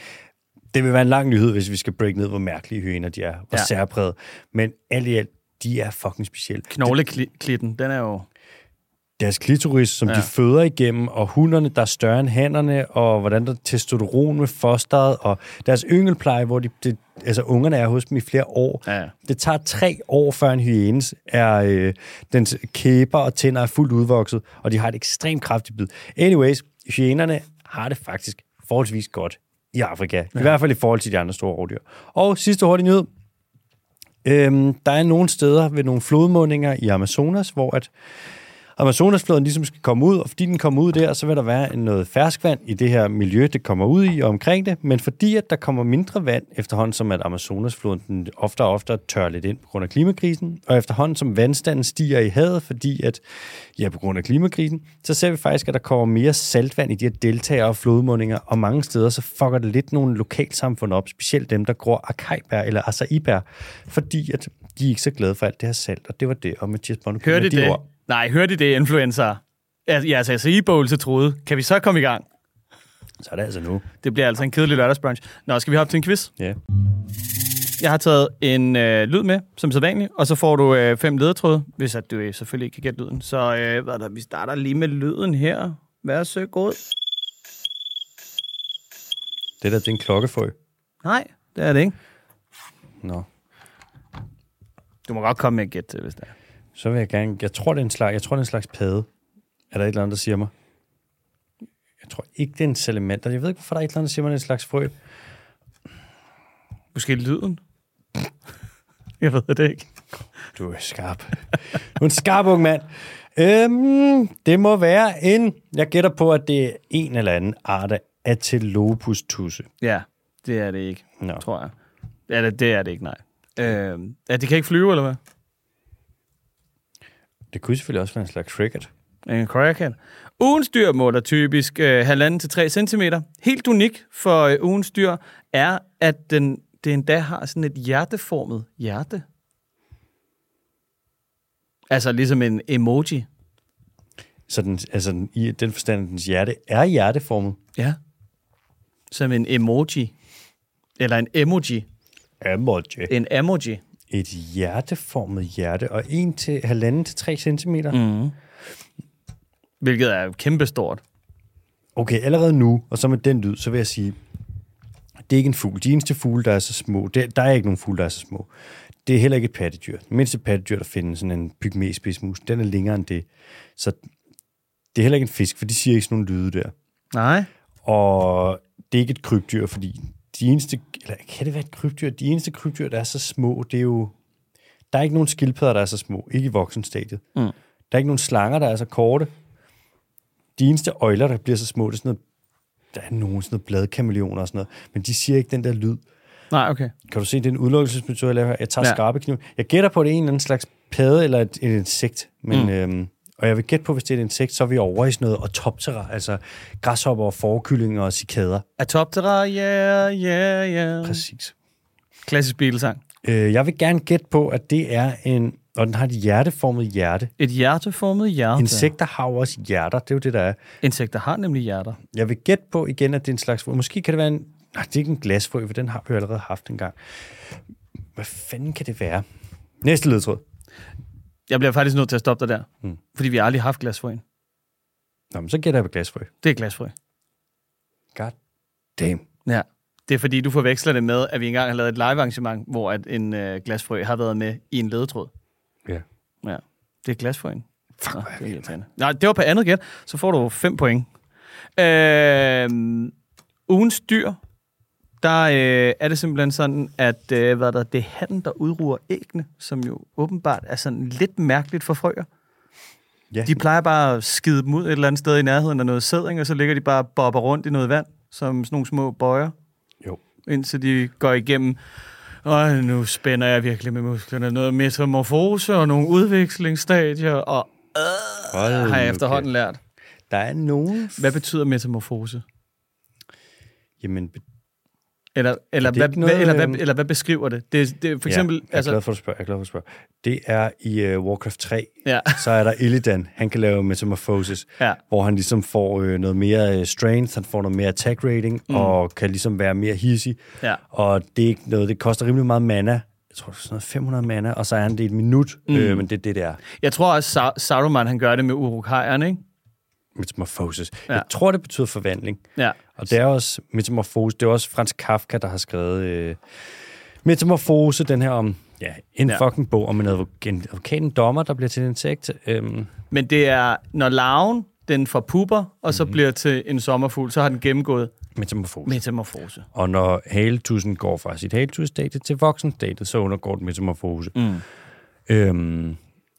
Speaker 1: Det vil være en lang nyhed, hvis vi skal break ned, hvor mærkelige hyæner de er,
Speaker 2: Ja.
Speaker 1: ja. særpræget. Men alt i alt, de er fucking specielle.
Speaker 2: Knogleklitten, den er jo...
Speaker 1: Deres klitoris, som
Speaker 2: Ja.
Speaker 1: de føder igennem, og hunderne, der er større end hannerne, og hvordan der er testosteron med fosteret, og deres yngelpleje, hvor de, det, altså ungerne er hos dem i flere år.
Speaker 2: Ja.
Speaker 1: Det tager tre år, før en hyænes er, øh, dens kæber og tænder er fuldt udvokset, og de har et ekstremt kraftigt bid. Anyways, hyænerne har det faktisk forholdsvis godt i Afrika. Ja. I hvert fald i forhold til de andre store rovdyr. Og sidste hurtige nyhed. Øhm, der er nogle steder ved nogle flodmundinger i Amazonas, hvor at Amazonasfloden ligesom skal komme ud, og fordi den kommer ud der, så vil der være noget ferskvand i det her miljø, det kommer ud i og omkring det, men fordi at der kommer mindre vand efterhånden, som at Amazonasfloden den ofte og ofte tør lidt ind på grund af klimakrisen, og efterhånden som vandstanden stiger i havet, fordi at, ja, på grund af klimakrisen, så ser vi faktisk, at der kommer mere saltvand i de her deltager og flodmundinger, og mange steder så fucker det lidt nogle lokalsamfund op, specielt dem, der gror akajbær eller acaibær, fordi at de er ikke så glade for alt det her salt, og det var det, og Mathias Bondo
Speaker 2: Hørte I det? Nej, hørte I det, influencer? Ja, altså, altså i bowlse troede. Kan vi så komme i gang?
Speaker 1: Så er det altså nu.
Speaker 2: Det bliver altså en kedelig lørdagsbrunch. Nå, skal vi hoppe til en quiz?
Speaker 1: Ja.
Speaker 2: Jeg har taget en øh, lyd med, som sædvanligt, og så får du øh, fem ledetråde, hvis at du øh, selvfølgelig ikke kan gætte lyden. Så øh, hvad er der, vi starter lige med lyden her. Værsøgod.
Speaker 1: Det der, det er en klokkefrø.
Speaker 2: Nej, det er det ikke.
Speaker 1: Nå.
Speaker 2: Du må godt komme med et gæt hvis det er.
Speaker 1: Så vil jeg gerne... Jeg tror, det er en slags, jeg tror, det er en slags padde. Er der et eller andet, der siger mig? Jeg tror ikke, det er en salamander. Jeg ved ikke, hvorfor der er et eller andet, der siger mig, det er en slags frø.
Speaker 2: Måske lyden? Jeg ved det ikke.
Speaker 1: Du er skarp. Du er en skarp ung mand. Øhm, det må være en... Jeg gætter på, at det er en eller anden art af Atelopus tusse.
Speaker 2: Ja, det er det ikke,
Speaker 1: Nå.
Speaker 2: tror jeg. Ja, det, det er det ikke, nej. Øh, ja, det kan ikke flyve, eller hvad?
Speaker 1: Det kunne selvfølgelig også være en slags cricket.
Speaker 2: En crackhead. Ugens dyr måler typisk øh, 1,5 til 3 cm. Helt unik for øh, ugens dyr er, at den, det endda har sådan et hjerteformet hjerte. Altså ligesom en emoji.
Speaker 1: Så den, altså, den- i den forstand, at dens hjerte er hjerteformet.
Speaker 2: Ja. Som en emoji. Eller en emoji.
Speaker 1: Emoji.
Speaker 2: En emoji.
Speaker 1: Et hjerteformet hjerte, og 1 til halvanden til 3 cm. Mm.
Speaker 2: Hvilket er kæmpestort.
Speaker 1: Okay, allerede nu, og så med den lyd, så vil jeg sige, det er ikke en fugl. De eneste fugle, der er så små, det, der er ikke nogen fugle, der er så små. Det er heller ikke et pattedyr. Det mindste pattedyr, der findes, sådan en pygmæspidsmus, den er længere end det. Så det er heller ikke en fisk, for de siger ikke sådan nogle lyde der.
Speaker 2: Nej.
Speaker 1: Og det er ikke et krybdyr, fordi de eneste, eller kan det være et krybdyr? De eneste krybdyr, der er så små, det er jo, der er ikke nogen skildpadder, der er så små, ikke i voksenstadiet.
Speaker 2: Mm.
Speaker 1: Der er ikke nogen slanger, der er så korte. De eneste øjler, der bliver så små, det er sådan noget, der er nogen sådan noget bladkameleoner og sådan noget, men de siger ikke den der lyd.
Speaker 2: Nej, okay.
Speaker 1: Kan du se, det er en udelukkelsesmetode, jeg laver her. Jeg tager
Speaker 2: Ja.
Speaker 1: skarpe kniv. Jeg gætter på, at det er en eller anden slags padde eller et, et insekt. Men,
Speaker 2: mm.
Speaker 1: øhm, og jeg vil gætte på, hvis det er et insekt, så er vi over i sådan noget autoptera, altså græshopper og forkyllinger og cikader.
Speaker 2: Atoptera, yeah, yeah, yeah.
Speaker 1: Præcis.
Speaker 2: Klassisk Beatles-sang.
Speaker 1: Øh, jeg vil gerne gætte på, at det er en, og den har et hjerteformet hjerte.
Speaker 2: Et hjerteformet hjerte.
Speaker 1: Insekter har jo også hjerter, det er jo det, der er.
Speaker 2: Insekter har nemlig hjerter.
Speaker 1: Jeg vil gætte på igen, at det er en slags. Måske kan det være en... Nej, det er ikke en glasfrø, for den har vi allerede haft en gang. Hvad fanden kan det være? Næste ledtråd.
Speaker 2: Jeg bliver faktisk nødt til at stoppe dig der.
Speaker 1: Mm.
Speaker 2: Fordi vi har aldrig haft glasfrøen.
Speaker 1: Nå, men så gætter jeg på glasfrø.
Speaker 2: Det er glasfrø.
Speaker 1: God damn.
Speaker 2: Ja. Det er fordi, du forveksler det med, at vi engang har lavet et live-arrangement, hvor at en øh, glasfrø har været med i en ledetråd.
Speaker 1: Ja.
Speaker 2: Ja. Det er glasfrøen.
Speaker 1: Fuck,
Speaker 2: Nå, det er
Speaker 1: vi,
Speaker 2: irriterende. Nej, det var på andet gæt. Så får du fem point. Øh, ugens dyr, der øh, er det simpelthen sådan, at øh, hvad der, det er hatten, der udruer æggene, som jo åbenbart er sådan lidt mærkeligt for frøer.
Speaker 1: Ja.
Speaker 2: De plejer bare at skide dem ud et eller andet sted i nærheden af noget sædring, og så ligger de bare og bobber rundt i noget vand, som sådan nogle små bøjer,
Speaker 1: Jo.
Speaker 2: indtil de går igennem. Og nu spænder jeg virkelig med musklerne. Noget metamorfose og nogle udvekslingsstadier, og
Speaker 1: Hold
Speaker 2: øh, har jeg efterhånden lært.
Speaker 1: Der er nogen...
Speaker 2: Hvad betyder metamorfose?
Speaker 1: Jamen,
Speaker 2: Eller, eller,
Speaker 1: det
Speaker 2: hvad,
Speaker 1: noget,
Speaker 2: hvad, eller, hvad, eller hvad beskriver det? Det, det er for eksempel...
Speaker 1: ja, jeg er
Speaker 2: altså,
Speaker 1: glad for, at du spørger. Jeg er glad for, at du spørger. Det er i uh, Warcraft 3,
Speaker 2: ja, [LAUGHS]
Speaker 1: så er der Illidan. Han kan lave metamorphosis,
Speaker 2: ja,
Speaker 1: hvor han ligesom får øh, noget mere øh, strength, han får noget mere attack rating, mm. og kan ligesom være mere hissig.
Speaker 2: ja.
Speaker 1: Og det er ikke noget, det koster rimelig meget mana. Jeg tror, det er sådan noget 500 mana, og så er han det i et minut, mm. øh, men det er det, der
Speaker 2: Jeg tror også, Sa- Saruman han gør det med urukajerne, ikke?
Speaker 1: Metamorphosis.
Speaker 2: Ja.
Speaker 1: Jeg tror, det betyder forvandling.
Speaker 2: Ja.
Speaker 1: Og det er også metamorfose. Det er også Frans Kafka, der har skrevet øh, metamorfose, den her om ja, en
Speaker 2: Ja.
Speaker 1: fucking bog om en advokat, en advokat, en dommer, der bliver til en insekt. Øhm,
Speaker 2: Men det er, når larven, den forpupper, og så mm-hmm. bliver til en sommerfugl, så har den gennemgået
Speaker 1: metamorfose.
Speaker 2: metamorfose.
Speaker 1: Og når haletusen går fra sit haletusstadie til voksenstadiet, så undergår den metamorfose.
Speaker 2: Mm.
Speaker 1: Øhm,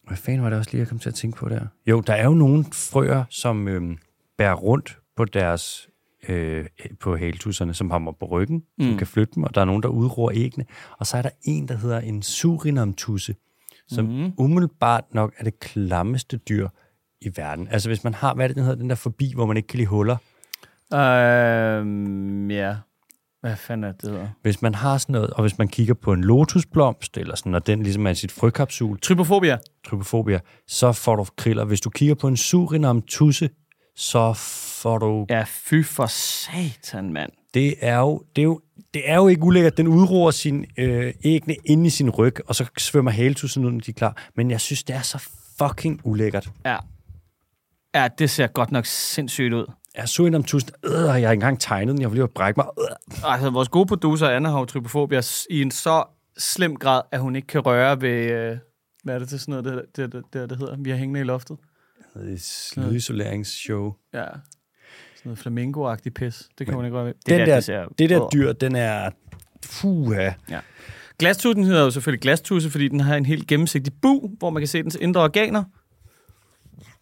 Speaker 1: hvad fanden var det også lige, jeg kom til at tænke på der? Jo, der er jo nogle frøer, som øhm, bærer rundt på deres øh, på haletusserne, som har dem på ryggen, mm. som kan flytte dem, og der er nogen, der udroer æggene. Og så er der en, der hedder en surinamtusse, som mm. umiddelbart nok er det klammeste dyr i verden. Altså hvis man har, hvad er det, den hedder, den der forbi, hvor man ikke kan lide huller.
Speaker 2: Øhm, ja. Hvad fanden er det, det hedder?
Speaker 1: Hvis man har sådan noget, og hvis man kigger på en lotusblomst, eller sådan, og den ligesom er sit frøkapsul,
Speaker 2: Trypofobia.
Speaker 1: trypofobia, så får du kriller. Hvis du kigger på en surinam tusse, så får du...
Speaker 2: Ja, fy for satan, mand.
Speaker 1: Det er jo, det er jo, det er jo ikke ulækkert. Den udroer sin øh, ægne ind i sin ryg, og så svømmer haletussen ud, når de er klar. Men jeg synes, det er så fucking ulækkert.
Speaker 2: Ja. Ja, det ser godt nok sindssygt ud.
Speaker 1: Jeg så en om tusind. Øh, jeg har ikke engang tegnet den. Jeg vil lige brække mig. Øh.
Speaker 2: Altså, vores gode producer, Anna, har jo i en så slem grad, at hun ikke kan røre ved... Øh, hvad er det til sådan noget, det, det, det, det, det hedder? Vi har hængende i loftet.
Speaker 1: Det er lydisoleringsshow.
Speaker 2: Ja. Sådan noget flamingo-agtigt pis. Det kan hun ikke røre ved. Det
Speaker 1: Den der,
Speaker 2: det ser-
Speaker 1: det der dyr, den er... Fuha.
Speaker 2: Glastussen hedder jo selvfølgelig glastusse, fordi den har en helt gennemsigtig bu, hvor man kan se dens indre organer.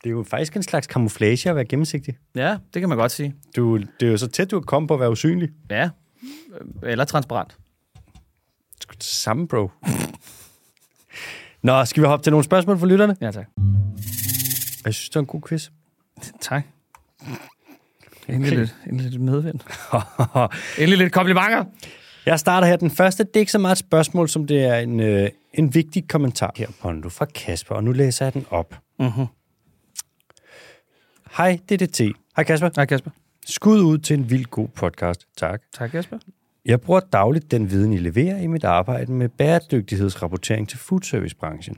Speaker 1: Det er jo faktisk en slags camouflage at være gennemsigtig.
Speaker 2: Ja, det kan man godt sige.
Speaker 1: Du, det er jo så tæt, du kan komme på at være usynlig.
Speaker 2: Ja. Eller transparent.
Speaker 1: Samme, bro. Nå, skal vi hoppe til nogle spørgsmål fra lytterne?
Speaker 2: Ja, tak.
Speaker 1: Jeg synes, det var en god quiz.
Speaker 2: Tak. Endelig lidt, endelig lidt medvind. [LAUGHS] endelig lidt komplimenter.
Speaker 1: Jeg starter her. Den første, det er ikke så meget et spørgsmål, som det er en, øh, en vigtig kommentar her, Pondo, fra Kasper, og nu læser jeg den op.
Speaker 2: Mhm.
Speaker 1: Hej, DDT. Hej Kasper.
Speaker 2: Hej Kasper.
Speaker 1: Skud ud til en vild god podcast. Tak.
Speaker 2: Tak Kasper.
Speaker 1: Jeg bruger dagligt den viden, I leverer i mit arbejde med bæredygtighedsrapportering til foodservicebranchen.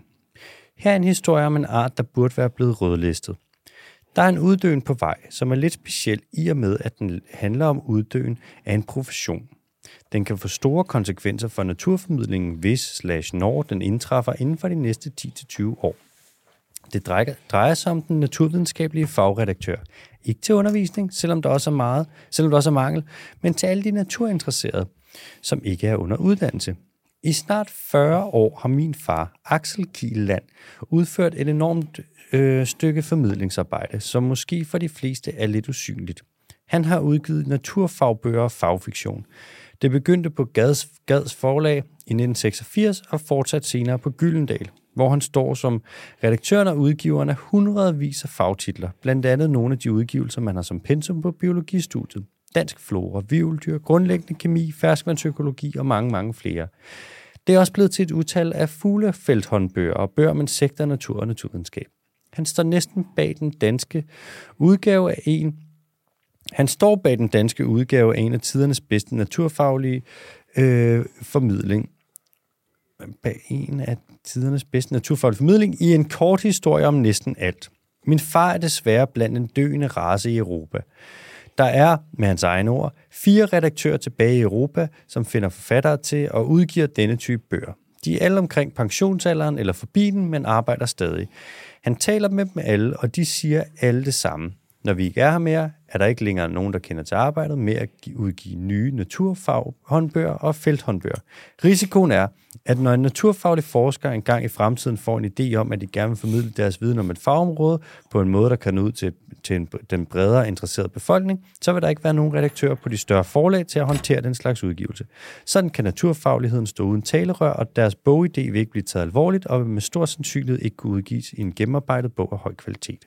Speaker 1: Her er en historie om en art, der burde være blevet rødlistet. Der er en uddøen på vej, som er lidt speciel i og med, at den handler om uddøen af en profession. Den kan få store konsekvenser for naturformidlingen, hvis slash når den indtræffer inden for de næste 10-20 år. Det drejer, drejer sig om den naturvidenskabelige fagredaktør. Ikke til undervisning, selvom der også er meget, selvom der også er mangel, men til alle de naturinteresserede, som ikke er under uddannelse. I snart 40 år har min far, Axel Kieland, udført et enormt øh, stykke formidlingsarbejde, som måske for de fleste er lidt usynligt. Han har udgivet naturfagbøger og fagfiktion. Det begyndte på Gads, Gads forlag i 1986 og fortsat senere på Gyldendal, hvor han står som redaktøren og udgiveren af hundredvis af fagtitler, blandt andet nogle af de udgivelser, man har som pensum på biologistudiet. Dansk flora, vivldyr, grundlæggende kemi, ferskvandsøkologi og mange, mange flere. Det er også blevet til et utal af fuglefelthåndbøger og bøger om insekter, natur og naturvidenskab. Han står næsten bag den danske udgave af en han står bag den danske udgave af en af tidernes bedste naturfaglige øh, formidling. Bag en af tidernes bedste naturfaglige formidling i en kort historie om næsten alt. Min far er desværre blandt en døende race i Europa. Der er, med hans egne ord, fire redaktører tilbage i Europa, som finder forfattere til og udgiver denne type bøger. De er alle omkring pensionsalderen eller forbi den, men arbejder stadig. Han taler med dem alle, og de siger alle det samme. Når vi ikke er her mere, er der ikke længere nogen, der kender til arbejdet med at udgive nye naturfaghåndbøger og felthåndbøger. Risikoen er, at når en naturfaglig forsker engang i fremtiden får en idé om, at de gerne vil formidle deres viden om et fagområde på en måde, der kan nå ud til, til en, den bredere interesserede befolkning, så vil der ikke være nogen redaktør på de større forlag til at håndtere den slags udgivelse. Sådan kan naturfagligheden stå uden talerør, og deres bogidé vil ikke blive taget alvorligt, og vil med stor sandsynlighed ikke kunne udgives i en gennemarbejdet bog af høj kvalitet.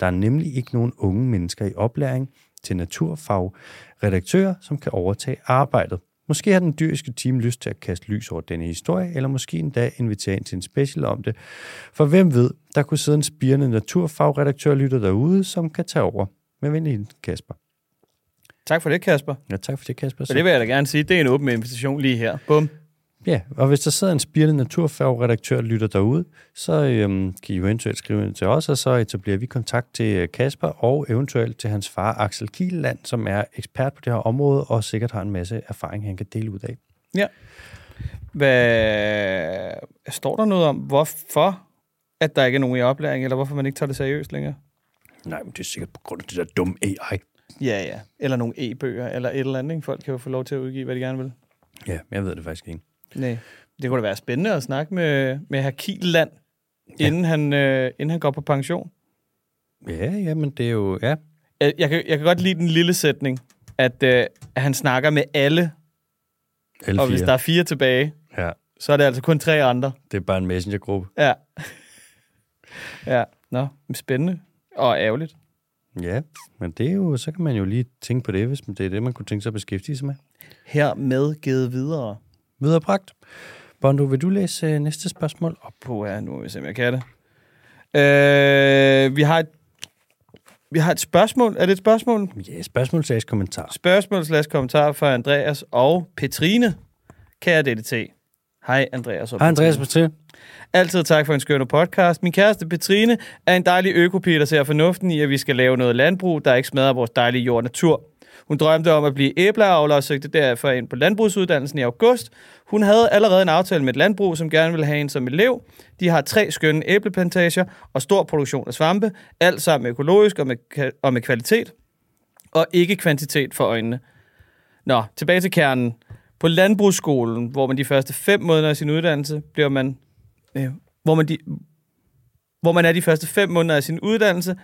Speaker 1: Der er nemlig ikke nogen unge mennesker i oplæring til naturfagredaktører, som kan overtage arbejdet. Måske har den dyriske team lyst til at kaste lys over denne historie, eller måske endda invitere ind til en special om det. For hvem ved, der kunne sidde en spirende naturfagredaktør lytter derude, som kan tage over. Med venlig Kasper.
Speaker 2: Tak for det, Kasper.
Speaker 1: Ja, tak for det, Kasper.
Speaker 2: Så det vil jeg da gerne sige. Det er en åben invitation lige her. Bum.
Speaker 1: Ja, og hvis der sidder en spirende naturfagredaktør og lytter derude, så øhm, kan I jo eventuelt skrive ind til os, og så etablerer vi kontakt til øh, Kasper og eventuelt til hans far Axel Kieland, som er ekspert på det her område og sikkert har en masse erfaring, han kan dele ud af.
Speaker 2: Ja. Hvad... Står der noget om, hvorfor at der ikke er nogen i oplæring, eller hvorfor man ikke tager det seriøst længere?
Speaker 1: Nej, men det er sikkert på grund af det der dumme AI.
Speaker 2: Ja, ja. Eller nogle e-bøger, eller et eller andet. Ikke? Folk kan jo få lov til at udgive, hvad de gerne vil.
Speaker 1: Ja, jeg ved det faktisk ikke.
Speaker 2: Nej. Det kunne da være spændende at snakke med, med herr Kielland, ja. inden, han, øh, inden han går på pension.
Speaker 1: Ja, ja, men det er jo... Ja.
Speaker 2: Jeg, jeg, kan, jeg kan godt lide den lille sætning, at, øh, at han snakker med alle,
Speaker 1: Alle
Speaker 2: og hvis der er fire tilbage,
Speaker 1: Ja,
Speaker 2: så er det altså kun tre andre.
Speaker 1: det er bare en messengergruppe.
Speaker 2: Ja. [LAUGHS] ja, nå, spændende. Og ærgerligt.
Speaker 1: Ja, men det er jo, så kan man jo lige tænke på det, hvis det er det, man kunne tænke sig at beskæftige sig med.
Speaker 2: Hermed givet videre.
Speaker 1: Videre bragt. Bondo, vil du læse øh, næste spørgsmål op?
Speaker 2: På ja, nu må vi se, om jeg kan det. Øh, vi har et vi har et spørgsmål. Er det et spørgsmål?
Speaker 1: Ja, spørgsmål, sags, kommentar.
Speaker 2: Spørgsmål slash kommentar fra Andreas og Petrine. Kære DDT. Hej Andreas og
Speaker 1: Hej Andreas
Speaker 2: Petrine. Altid tak for en skønne podcast. Min kæreste Petrine er en dejlig økopi, der ser fornuften i, at vi skal lave noget landbrug, der ikke smadrer vores dejlige jord og natur. Hun drømte om at blive æbleavler og søgte derfor ind på landbrugsuddannelsen i august. Hun havde allerede en aftale med et landbrug, som gerne ville have en som elev. De har tre skønne æbleplantager og stor produktion af svampe, alt sammen økologisk og med, og med kvalitet, og ikke kvantitet for øjnene. Nå, tilbage til kernen. På landbrugsskolen, hvor man de første fem måneder af sin uddannelse, bliver man, øh, hvor man de, hvor man er de første fem måneder af sin uddannelse,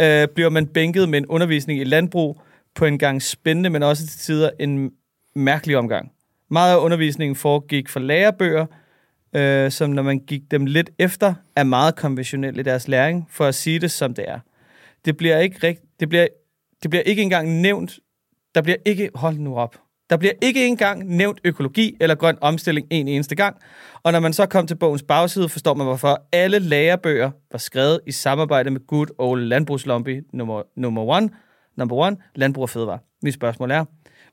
Speaker 2: øh, bliver man bænket med en undervisning i landbrug på en gang spændende, men også til tider en mærkelig omgang. Meget af undervisningen foregik for lærebøger, øh, som når man gik dem lidt efter, er meget konventionelle i deres læring, for at sige det som det er. Det bliver ikke, rigt, det bliver, det bliver ikke engang nævnt, der bliver ikke, hold nu op, der bliver ikke engang nævnt økologi eller grøn omstilling en eneste gang. Og når man så kom til bogens bagside, forstår man, hvorfor alle lærebøger var skrevet i samarbejde med Good Old Landbrugslobby nummer, nummer one, Number one, landbrug og fødevare. Mit spørgsmål er,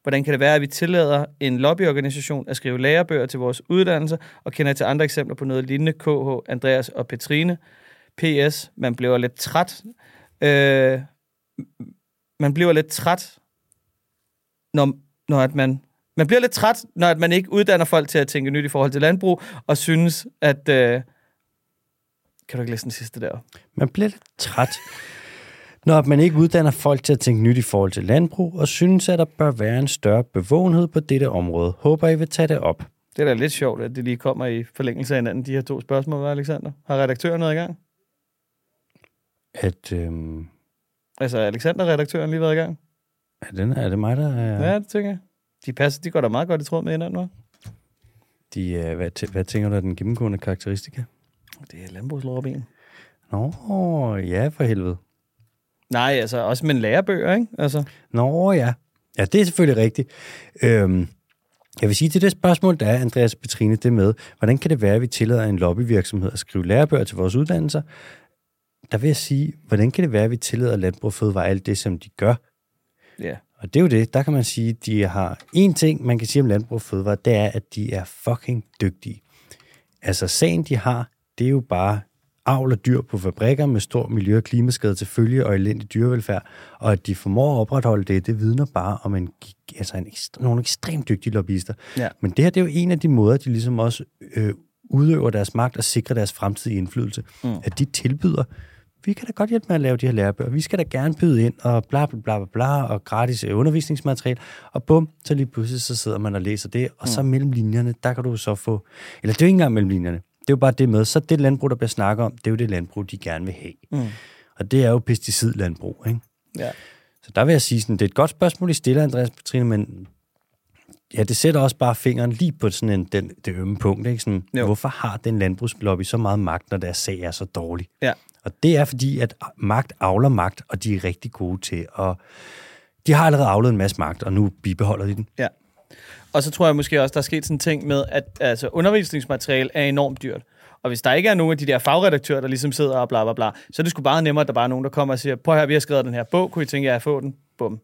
Speaker 2: hvordan kan det være, at vi tillader en lobbyorganisation at skrive lærebøger til vores uddannelser, og kender til andre eksempler på noget lignende KH, Andreas og Petrine. PS, man bliver lidt træt. Øh, man bliver lidt træt, når, når at man man bliver lidt træt, når at man ikke uddanner folk til at tænke nyt i forhold til landbrug, og synes, at... Øh, kan du ikke læse den sidste der?
Speaker 1: Man bliver lidt træt, når man ikke uddanner folk til at tænke nyt i forhold til landbrug, og synes, at der bør være en større bevågenhed på dette område. Håber, I vil tage det op.
Speaker 2: Det er da lidt sjovt, at det lige kommer i forlængelse af hinanden, de her to spørgsmål, hva', Alexander? Har redaktøren noget i gang?
Speaker 1: At, øhm,
Speaker 2: Altså, er Alexander, redaktøren, lige været i gang?
Speaker 1: er, det, er det mig, der er...
Speaker 2: Ja, det tænker jeg. De, passer, de går da meget godt i tråd med hinanden, hva'?
Speaker 1: De, øh, hvad, tæ- hvad tænker du er den gennemgående karakteristika?
Speaker 2: Det er landbrugslorben.
Speaker 1: Nå, ja, for helvede.
Speaker 2: Nej, altså også med lærebøger, ikke? Altså,
Speaker 1: Nå, ja. Ja, det er selvfølgelig rigtigt. Øhm, jeg vil sige til det spørgsmål, der er, Andreas og Petrine, det med, hvordan kan det være, at vi tillader en lobbyvirksomhed at skrive lærebøger til vores uddannelser? Der vil jeg sige, hvordan kan det være, at vi tillader landbrug og fødevare alt det, som de gør?
Speaker 2: ja.
Speaker 1: Og det er jo det, der kan man sige, at de har en ting, man kan sige om landbrug og fødevare, det er, at de er fucking dygtige. Altså sagen, de har, det er jo bare avl af dyr på fabrikker med stor miljø- og klimaskade til følge og elendig dyrevelfærd. Og at de formår at opretholde det, det vidner bare om en, altså en nogle ekstremt dygtige lobbyister.
Speaker 2: Ja.
Speaker 1: Men det her, det er jo en af de måder, de ligesom også øh, udøver deres magt og sikrer deres fremtidige indflydelse. Mm. At de tilbyder, vi kan da godt hjælpe med at lave de her lærebøger. Vi skal da gerne byde ind, og bla bla bla bla, bla og gratis øh, undervisningsmateriale. Og bum, så lige pludselig så sidder man og læser det, og så mellem linjerne, der kan du så få... Eller det er jo ikke engang mellem linjerne. Det er jo bare det med, så det landbrug, der bliver snakket om, det er jo det landbrug, de gerne vil have.
Speaker 2: Mm.
Speaker 1: Og det er jo pesticidlandbrug, ikke?
Speaker 2: ja.
Speaker 1: Så der vil jeg sige, sådan, det er et godt spørgsmål, I stiller, Andreas Petrine, men ja, det sætter også bare fingeren lige på sådan en, den, det ømme punkt. Ikke? Sådan,
Speaker 2: Jo.
Speaker 1: hvorfor har den landbrugslobby så meget magt, når deres sag er så dårlig?
Speaker 2: Ja.
Speaker 1: Og det er fordi, at magt avler magt, og de er rigtig gode til at... De har allerede avlet en masse magt, og nu bibeholder de den.
Speaker 2: Ja. Og så tror jeg måske også, der er sket sådan en ting med, at altså, undervisningsmateriale er enormt dyrt. Og hvis der ikke er nogen af de der fagredaktører, der ligesom sidder og bla bla bla, så er det sgu bare nemmere, at der bare er nogen, der kommer og siger, prøv her, vi har skrevet den her bog, kunne I tænke jer at få den? Bum.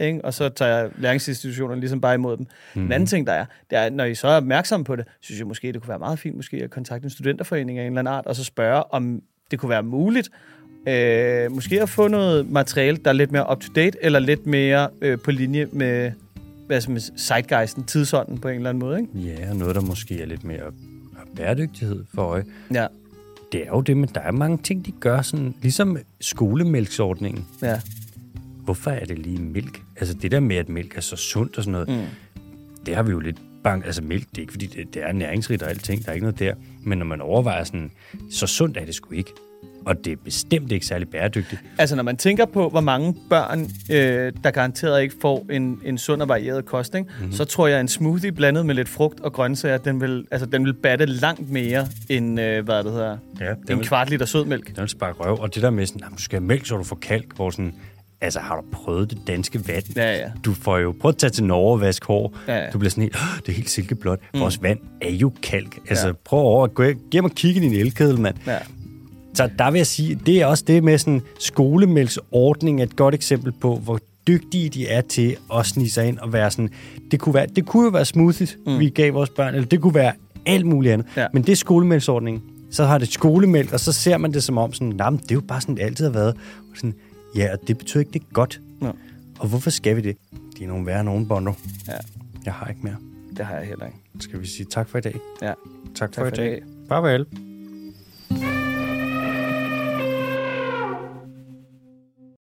Speaker 2: Ikke? Og så tager læringsinstitutionerne ligesom bare imod dem. Mm. En anden ting, der er, det er, når I så er opmærksomme på det, synes jeg måske, det kunne være meget fint måske at kontakte en studenterforening af en eller anden art, og så spørge, om det kunne være muligt, øh, måske at få noget materiale, der er lidt mere up-to-date, eller lidt mere øh, på linje med, hvad som er zeitgeisten, tidsånden på en eller anden måde, ikke?
Speaker 1: Ja, og noget, der måske er lidt mere bæredygtighed for øje.
Speaker 2: Ja,
Speaker 1: Det er jo det, men der er mange ting, de gør sådan, ligesom skolemælksordningen.
Speaker 2: ja,
Speaker 1: hvorfor er det lige mælk? Altså det der med, at mælk er så sundt og sådan noget, mm. det har vi jo lidt bank. Altså mælk, det er ikke fordi, det, det er næringsrigt og alting, der er ikke noget der. Men når man overvejer sådan, så sundt er det sgu ikke. Og det er bestemt ikke særlig bæredygtigt.
Speaker 2: Altså, når man tænker på, hvor mange børn, øh, der garanteret ikke får en, en sund og varieret kost, ikke? Mm-hmm. så tror jeg, at en smoothie blandet med lidt frugt og grøntsager, den vil, altså, den vil batte langt mere end, øh, hvad det hedder,
Speaker 1: Ja,
Speaker 2: en
Speaker 1: vil,
Speaker 2: kvart liter sødmælk.
Speaker 1: den vil sparke røv. Og det der med sådan, "Jamen, du skal have mælk, så du får kalk, hvor sådan, altså har du prøvet det danske vand?
Speaker 2: Ja, ja.
Speaker 1: Du får jo, prøv at tage til Norge og vaske hår.
Speaker 2: Ja, ja.
Speaker 1: Du bliver sådan helt, "Åh, det er helt silkeblåt. Mm. Vores vand er jo kalk. Altså
Speaker 2: Ja.
Speaker 1: prøv over at gå, giv mig og kigge i din elkedel, mand.
Speaker 2: Ja.
Speaker 1: Så der vil jeg sige, det er også det med sådan skolemælksordning er et godt eksempel på, hvor dygtige de er til at snige sig ind og være sådan, det kunne, være, det kunne jo være smoothies, mm. vi gav vores børn, eller det kunne være alt muligt andet.
Speaker 2: Ja.
Speaker 1: Men det er skolemælksordningen. Så har det skolemælk, og så ser man det som om sådan, men det er jo bare sådan, det altid har været. Og sådan, ja, og det betyder ikke, det er godt.
Speaker 2: Nå.
Speaker 1: Og hvorfor skal vi det? De er nogle værre nogen, Bondo.
Speaker 2: ja,
Speaker 1: Jeg har ikke mere.
Speaker 2: det har jeg heller ikke.
Speaker 1: Skal vi sige tak for i dag?
Speaker 2: Ja.
Speaker 1: Tak,
Speaker 2: Tak for i dag.
Speaker 1: Farvel.